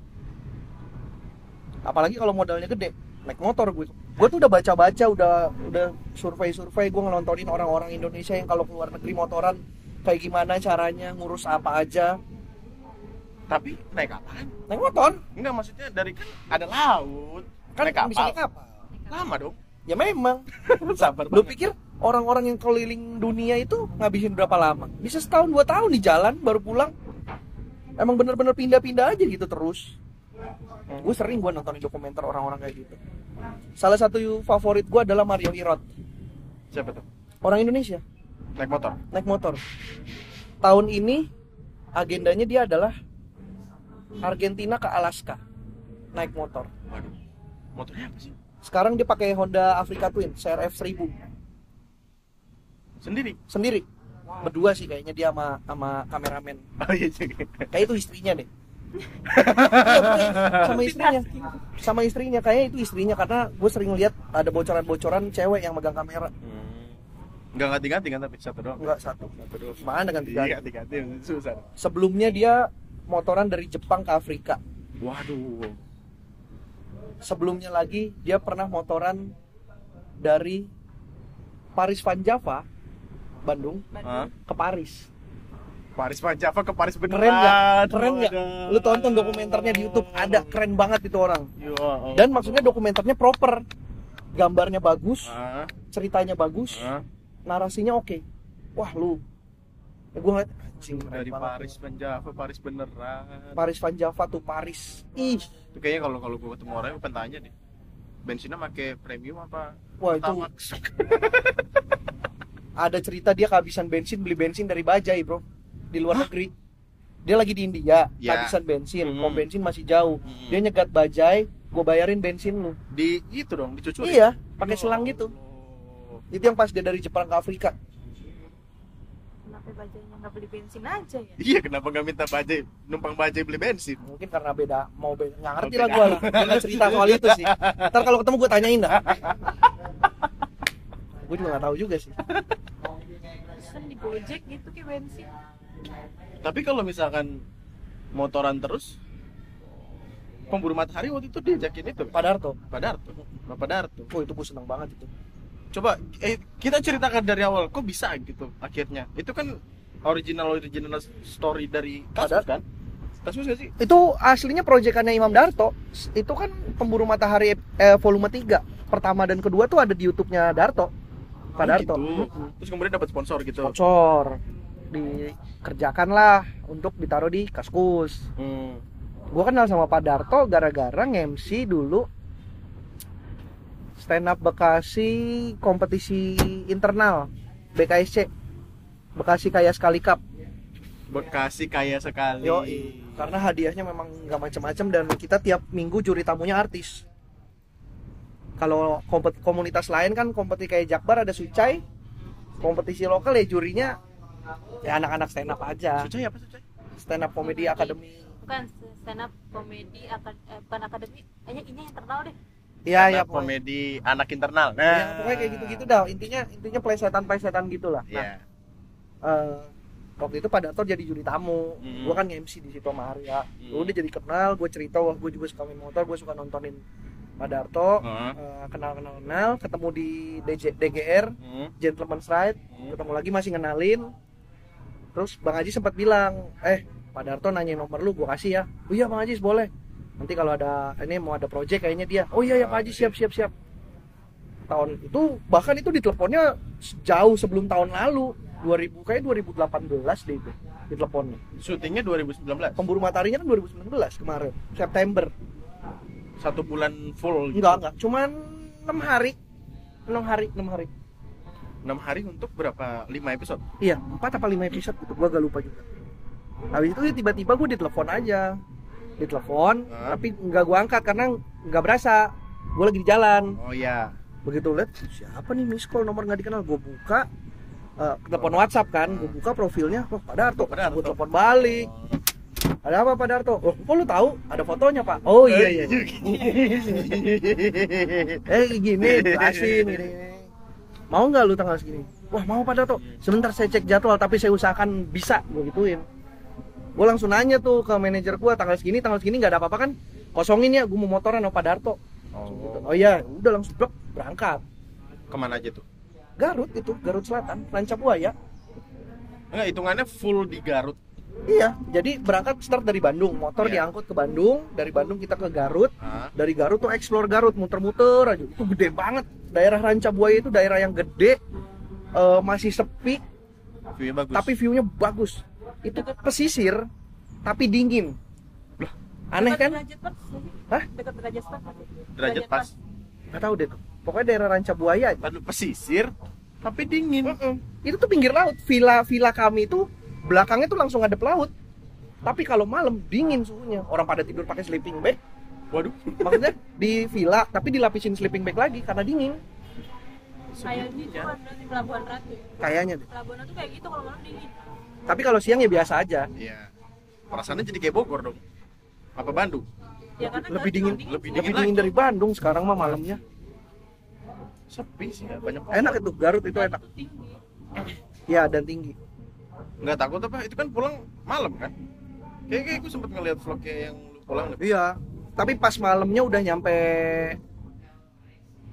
Apalagi kalau modalnya gede naik motor. Gue gue tuh udah baca-baca udah udah survei-survei gue ngelontonin orang-orang Indonesia yang kalau keluar negeri motoran kayak gimana caranya ngurus apa aja. Tapi naik apaan? naik motor. Enggak maksudnya dari kan ada laut, kan naik bisa kapal. naik kapal. Lama dong. ya memang. Sabar lu pikir orang-orang yang keliling dunia itu ngabisin berapa lama? Bisa setahun dua tahun di jalan baru pulang. Emang bener-bener pindah-pindah aja gitu terus. Gue sering gue nontonin dokumenter orang-orang kayak gitu salah satu favorit gue adalah Mario Irot Siapa tuh? orang Indonesia Naik motor. naik motor tahun ini agendanya dia adalah Argentina ke Alaska naik motor Waduh. Motornya apa sih? sekarang dia pakai Honda Africa Twin CRF 1000 Sendiri. sendiri berdua sih kayaknya dia sama sama kameramen Oh iya sih. kayak itu istrinya deh. Sama istrinya sama istrinya kayaknya itu istrinya karena gue sering lihat ada bocoran-bocoran cewek yang megang kamera Enggak ganti-ganti kan tapi satu doang. enggak satu Satu doang. mana dengan tiga Iya, ganti-ganti susah. sebelumnya dia motoran dari Jepang ke Afrika Waduh. sebelumnya lagi dia pernah motoran dari Paris Van Java Bandung Hah? ke Paris Paris Van Java ke Paris beneran. keren nggak? Keren Waduh. lu tonton dokumenternya di YouTube ada. Keren banget itu orang. Ya Allah. dan maksudnya dokumenternya proper. Gambarnya bagus ceritanya bagus narasinya oke. Wah lu. Ya, gue ngeliat anjing dari Paris Van Java Paris beneran. Paris Van Java tuh Paris. Ih. Itu kayaknya kalau kalau gue ketemu orang gue tanya deh. Bensinnya pakai premium apa? Wah itu ada cerita dia kehabisan bensin beli bensin dari Bajai bro di luar negeri. Dia lagi di India Ya. kehabisan bensin Hmm. pom bensin masih jauh. Hmm. dia nyegat Bajai gue bayarin bensin lu. Di itu dong dicucuri iya pakai selang gitu. Oh. itu yang pas dia dari Jepang ke Afrika. Kenapa bajanya nggak beli bensin aja ya? iya kenapa nggak minta bajai numpang bajai beli bensin? Mungkin karena beda mau beda nggak ngerti lah gue lah nggak cerita soal itu sih. Ntar kalau ketemu gue tanyain dah. Gue juga nggak tahu juga sih. Kan di Gojek gitu kayak bensin. Tapi kalau misalkan motoran terus pemburu matahari waktu itu diajakin itu. Pak Darto. Pak Darto. Bapak Darto. Oh itu gue seneng banget itu. Coba eh, kita ceritakan dari awal kok bisa gitu akhirnya? Itu kan original original story dari kasus Ada. kan? Kasus gak sih? Itu aslinya proyekannya Imam Darto. Itu kan pemburu matahari eh, volume 3 pertama dan kedua tuh ada di YouTube-nya Darto. Pak Oh, Darto. gitu. Terus kemudian dapat sponsor gitu. Sponsor dikerjakan lah untuk ditaruh di kaskus. Hmm. gue kenal sama Pak Darto gara-gara nge-MC dulu stand up Bekasi kompetisi internal BKSC Bekasi Kaya Sekali Cup. Bekasi kaya sekali. Yo, karena hadiahnya memang nggak macam-macam dan kita tiap minggu juri tamunya artis. Kalau kompet- komunitas lain kan kompetisi kayak Jakbar ada Sucai, kompetisi lokal ya jurinya ya anak-anak stand up aja Sucai apa Sucai? stand up comedy academy bukan stand up komedi akad eh, bukan akademi hanya ini yang terkenal deh iya ya komedi anak internal. Nah, Ya, pokoknya kayak gitu-gitu dah intinya intinya plesetan-plesetan gitulah nah Iya. eh, waktu itu Pak Darto jadi juri tamu Hmm. gua kan MC di situ sama Arya Hmm. udah jadi kenal gue cerita wah gue juga suka main motor gue suka nontonin Pak Darto Heeh. Eh, kenal kenal kenal ketemu di DJ, DGR Hmm. Gentleman's Ride Hmm. ketemu lagi masih ngenalin terus Bang Ajis sempat bilang eh Pak Darto nanya nomor lu gue kasih ya oh iya Bang Ajis boleh nanti kalau ada ini mau ada project kayaknya dia oh iya ya Pak Ajis siap siap siap tahun itu bahkan itu diteleponnya jauh sebelum tahun lalu 2000 kayak 2018 deh itu diteleponnya Syutingnya 2019. pemburu mataharinya kan 2019 kemarin September Satu bulan full. gitu. enggak enggak cuman enam hari enam hari enam hari 6 hari untuk berapa? 5 episode. iya empat apa lima episode gitu. Gua gak lupa juga. Habis itu tiba-tiba gue ditelepon aja. Ditelepon Hah? tapi nggak gua angkat karena nggak berasa. Gue lagi di jalan. Oh iya. begitu lihat siapa nih miss call nomor nggak dikenal? Gue buka eh, telepon WhatsApp kan. Gue buka profilnya. Oh Pak Darto. Gue telepon balik. Ada apa Pak Darto? Oh kok lu tahu? Ada fotonya Pak. Oh iya iya. Eh gini jelasin gini, gini. Mau nggak lu tanggal segini? Wah mau Pak Darto sebentar saya cek jadwal tapi saya usahakan bisa. Gue gituin. Gue langsung nanya tuh ke manajer gue tanggal segini tanggal segini nggak ada apa-apa kan? Kosongin ya gue mau motoran sama Pak Darto. Oh, oh iya udah langsung blok berangkat. Ke mana aja tuh? Garut itu Garut Selatan Ranca Buaya Enggak, hitungannya full di Garut. Iya jadi berangkat start dari Bandung motor Iya. diangkut ke Bandung dari Bandung kita ke Garut Hah? dari Garut tuh explore Garut muter-muter aja itu gede banget daerah Ranca Buaya itu daerah yang gede eh, masih sepi View-nya bagus. tapi view-nya bagus itu pesisir tapi dingin Lah, aneh kan derajat pas Hah? dekat derajat pas derajat pas. nggak tahu deh tuh pokoknya daerah Ranca Buaya aja pesisir tapi dingin. Mm-mm. itu tuh pinggir laut villa villa kami itu belakangnya tuh langsung ada laut. Tapi kalau malam dingin suhunya. Orang pada tidur pakai sleeping bag. Waduh. maksudnya di villa tapi dilapisin sleeping bag lagi karena dingin. Kayak di itu kan di Pelabuhan Ratu kayaknya deh. Pelabuhan Ratu kayak gitu kalau malam dingin. Tapi kalau siang ya biasa aja. Iya. Perasaannya jadi kayak Bogor dong. Apa Bandung? ya karena lebih dingin emang lebih lebih dingin dingin lagi. dari Bandung sekarang mah malamnya. Sepi sih ya, banyak enak itu Garut itu enak. Ya dan tinggi Nggak takut apa? Itu kan pulang malam kan? Kayak kayak gue sempet ngeliat vlognya yang lu pulang deh. iya tapi pas malamnya udah nyampe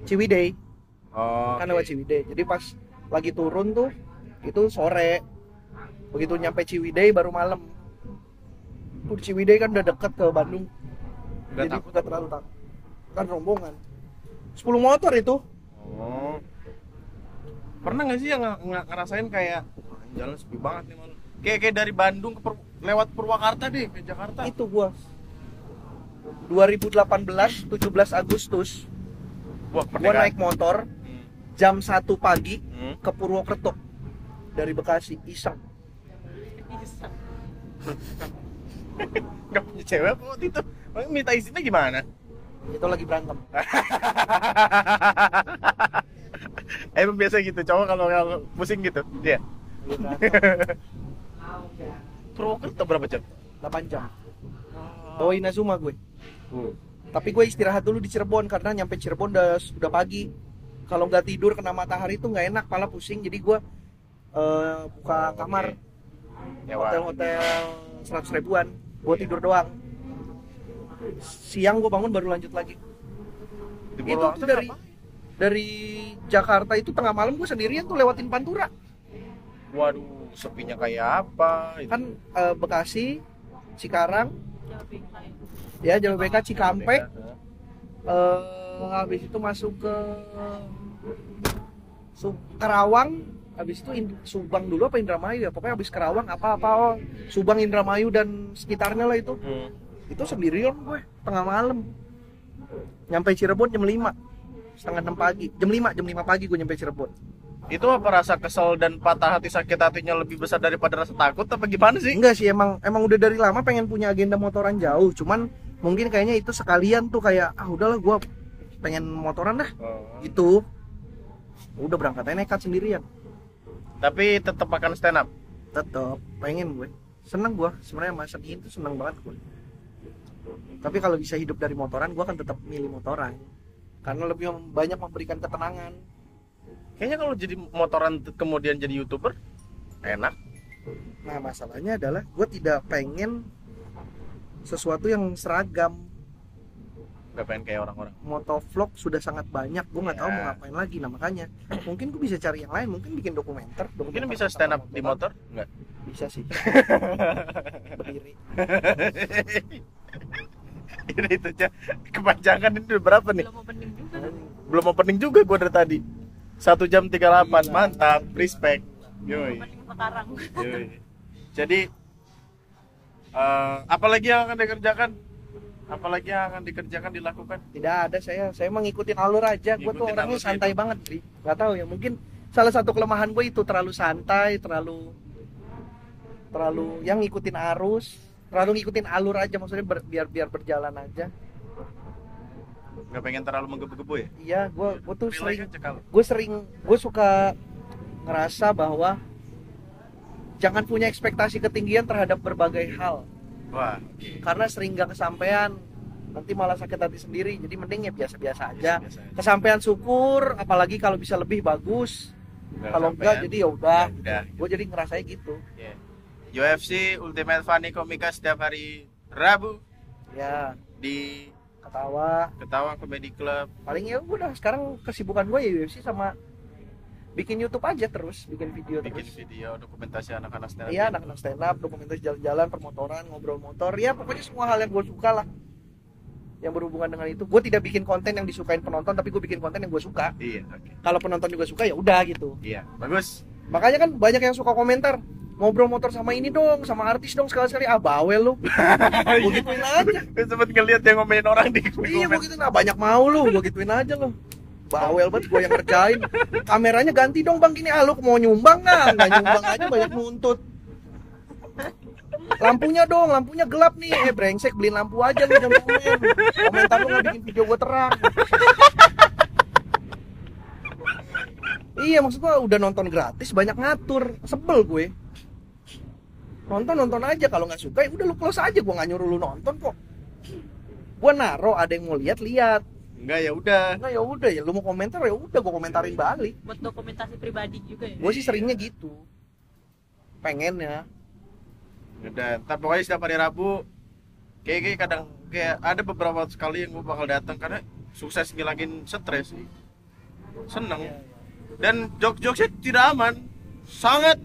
Ciwidey Oh. kan lewat Ciwidey jadi pas lagi turun tuh itu sore begitu nyampe Ciwidey baru malam Tuh, Ciwidey kan udah deket ke Bandung Nggak jadi takut. nggak terlalu takut kan rombongan 10 motor itu Oh. Pernah nggak sih yang ng- ng- ngerasain kayak "Wah, jalan sepi banget nih malam. Kayak kayak dari Bandung ke Pur- lewat Purwakarta deh ke Jakarta. itu gua 2018 17 Agustus Wah, gua pernikahan. naik motor Hmm. jam 1 pagi Hmm. ke Purwokerto dari Bekasi iseng Nggak punya cewek waktu itu? Minta izinnya gimana? itu lagi berantem Emang biasa gitu, cowok kalau kalau pusing gitu. Iya. Berantem. Purwokerto berapa jam? 8 jam bawa Inazuma gue Hmm. tapi gue istirahat dulu di Cirebon karena nyampe Cirebon udah udah pagi kalau nggak tidur kena matahari itu nggak enak pala pusing jadi gue eh, buka Oh, kamar. Nyewa. hotel-hotel seratus ribuan buat tidur doang siang gue bangun baru lanjut lagi Di itu tuh dari? Dari Jakarta itu tengah malam gue sendirian tuh lewatin Pantura. Waduh, sepinya kayak apa? Itu. kan eh, Bekasi Cikarang jawab yang lain ya Jababeka Cikampek. eh habis itu masuk ke Su- Karawang habis itu In- Subang dulu apa Indramayu ya? Pokoknya habis Karawang apa apa oh, Subang Indramayu dan sekitarnya lah itu. Hmm. itu sendirian gue tengah malam. Nyampe Cirebon jam 5 setengah 6 pagi. Jam 5 jam 5 pagi gue nyampe Cirebon. Itu apa rasa kesel dan patah hati sakit hatinya lebih besar daripada rasa takut apa gimana sih? enggak sih emang emang udah dari lama pengen punya agenda motoran jauh. Cuman mungkin kayaknya itu sekalian tuh kayak ah udahlah gue pengen motoran dah. Oh. gitu. Udah berangkat aja nekat sendirian. Tapi tetap akan stand up. tetap pengen gue. Seneng gue sebenarnya masa itu seneng banget gue tapi kalau bisa hidup dari motoran gue akan tetap milih motoran karena lebih banyak memberikan ketenangan Kayaknya kalau jadi motoran kemudian jadi youtuber enak. nah masalahnya adalah gue tidak pengen sesuatu yang seragam Gak pengen kayak orang-orang. motovlog sudah sangat banyak gue nggak tahu Ya. mau ngapain lagi nah makanya mungkin gue bisa cari yang lain mungkin bikin dokumenter Mungkin dokumenter bisa tentang stand up di motor? Enggak. bisa sih berdiri Ini itu aja kepanjangan ini udah berapa nih? belum opening juga Belum opening juga gua dari tadi. Satu jam 38, Iya. mantap, respect. Yoi. opening sekarang Yoi. Jadi eh apalagi yang akan dikerjakan? Apalagi yang akan dikerjakan dilakukan? tidak ada saya saya mengikuti alur aja gue tuh orangnya santai hidup. banget sih nggak tahu ya mungkin salah satu kelemahan gue itu terlalu santai terlalu terlalu yang ngikutin arus terlalu ngikutin alur aja maksudnya ber- biar biar berjalan aja. Gak pengen terlalu menggebu-gebu ya? iya gue gue tuh sering gue sering gue suka ngerasa bahwa jangan punya ekspektasi ketinggian terhadap berbagai hal. Wah, karena sering gak kesampaian nanti malah sakit hati sendiri. Jadi mending ya biasa-biasa aja. Biasa kesampaian syukur apalagi kalau bisa lebih bagus. Nggak kalau enggak jadi ya udah. Ya udah. gue jadi ngerasanya gitu. Yeah. UFC Ultimate Funny Komika setiap hari Rabu. Ya. Di ketawa. Ketawa Comedy Club. paling ya udah sekarang kesibukan gue ya UFC sama bikin YouTube aja terus bikin video Bikin terus. video dokumentasi anak-anak stand up. iya anak-anak stand up dokumentasi jalan-jalan permotoran ngobrol motor. Ya pokoknya semua hal yang gue suka lah. Yang berhubungan dengan itu. Gue tidak bikin konten yang disukain penonton tapi gue bikin konten yang gue suka. Iya, oke. kalau penonton juga suka ya udah gitu. Iya, bagus. makanya kan banyak yang suka komentar ngobrol motor sama ini dong sama artis dong sekali-sekali ah bawel lu. Gue gituin aja. Gue sempet ngeliat yang ngomelin orang di iya gue gituin ah banyak mau lu. Gue gituin aja lo bawel banget gue yang ngerjain. Kameranya ganti dong bang gini ah lu mau nyumbang nggak? Nggak nyumbang aja banyak nuntut. Lampunya dong lampunya gelap nih. Eh brengsek beliin lampu aja lu jangan komen komentar lu nggak bikin video gue terang. Iya maksud gua udah nonton gratis banyak ngatur. Sebel gue nonton nonton aja. Kalau nggak suka ya udah lu close aja. Gue nggak nyuruh lu nonton kok. Gue naro ada yang mau lihat lihat. Enggak ya udah. nah ya udah. Ya lu mau komentar ya udah gue komentarin balik. Buat dokumentasi pribadi juga ya? Gue sih seringnya gitu. Pengen ya Udah, ntar pokoknya setiap hari Rabu kayak kayak kadang kayak ada beberapa sekali yang gue bakal datang karena sukses ngilangin stres sih. Seneng. Dan jok-joknya tidak aman. Sangat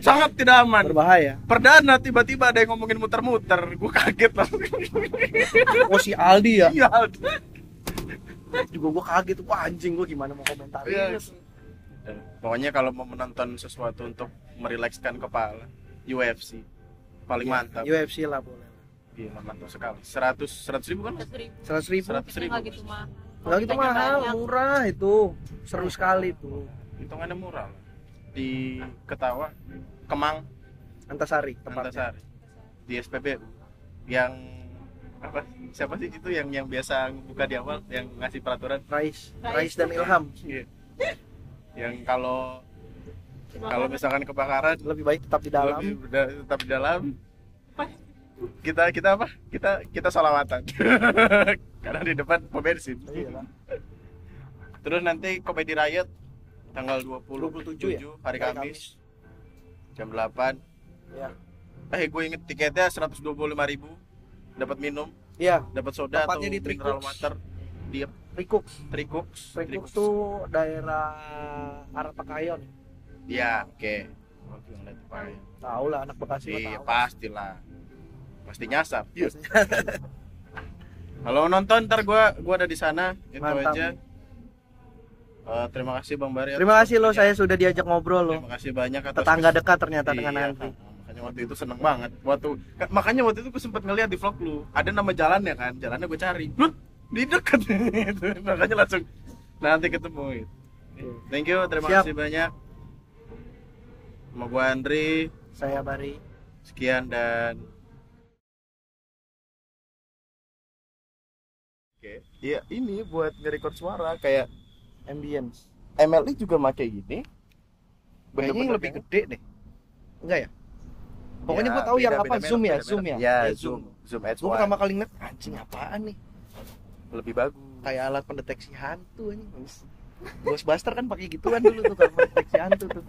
sangat tidak aman. berbahaya Perdana tiba-tiba ada yang ngomongin muter-muter. Gue kaget langsung. oh si Aldi ya Iya. juga gue kaget wah anjing gue gimana mau komentarin Iya. Dan Pokoknya kalau mau menonton sesuatu untuk merilekskan kepala, UFC paling mantap. UFC lah boleh Gila mantap sekali. 100 100 ribu kan? seratus ribu seratus ribu Seratus ribu. nggak gitu mahal gitu murah itu seru sekali tuh Hitungannya murah lah. Di Ketawa, Kemang, Antasari tempatnya Antasari, di SPBU yang apa siapa sih itu yang yang biasa buka di awal yang ngasih peraturan? Rais. Rais. Rais dan Ilham. Iya. yang kalau kalau misalkan kebakaran lebih baik tetap di dalam. lebih tetap di dalam. Kita kita apa? Kita kita salawatan karena di depan pom bensin Iya lah. terus nanti komedi riot tanggal 27 20 ya? hari Hari Kamis. Jam 8 ya. Eh gue inget tiketnya 125.000 dapat minum. Iya dapat soda atau Tempatnya di mineral water. Di Rikuk Tricooks Rikuk tuh daerah arah Pekayon ya oke. Pak. tahu lah anak Bekasi iya pastilah. Pasti nyasap kalau nonton ntar gue gua ada di sana. Itu Mantap. aja Eh, terima kasih bang Bari terima kasih lo saya sudah diajak ngobrol lo Terima kasih banyak atas tetangga dekat ternyata dengan Iya, Andri Makanya waktu itu seneng banget. Waktu ka- makanya waktu itu gue sempat ngeliat di vlog lu, ada nama jalannya kan, jalannya gue cari. Lut, di dekat. Makanya langsung nanti ketemu gitu. Thank you, terima Siap. kasih banyak. Sama gue Andri, saya Bari sekian dan Oke, iya ini buat nge-record suara kayak ambience MLI juga make gini. Kayaknya yang lebih gede deh. Enggak ya? Pokoknya Ya, gue tahu yang beda- apa beda Zoom ya, beda Zoom ya. Ya, Ya, Zoom. Zoom Gue H1 pertama kali ngeliat anjing apaan nih? lebih bagus. Kayak alat pendeteksi hantu ini. Ghostbuster kan pakai gituan dulu tuh kalau pendeteksi hantu tuh.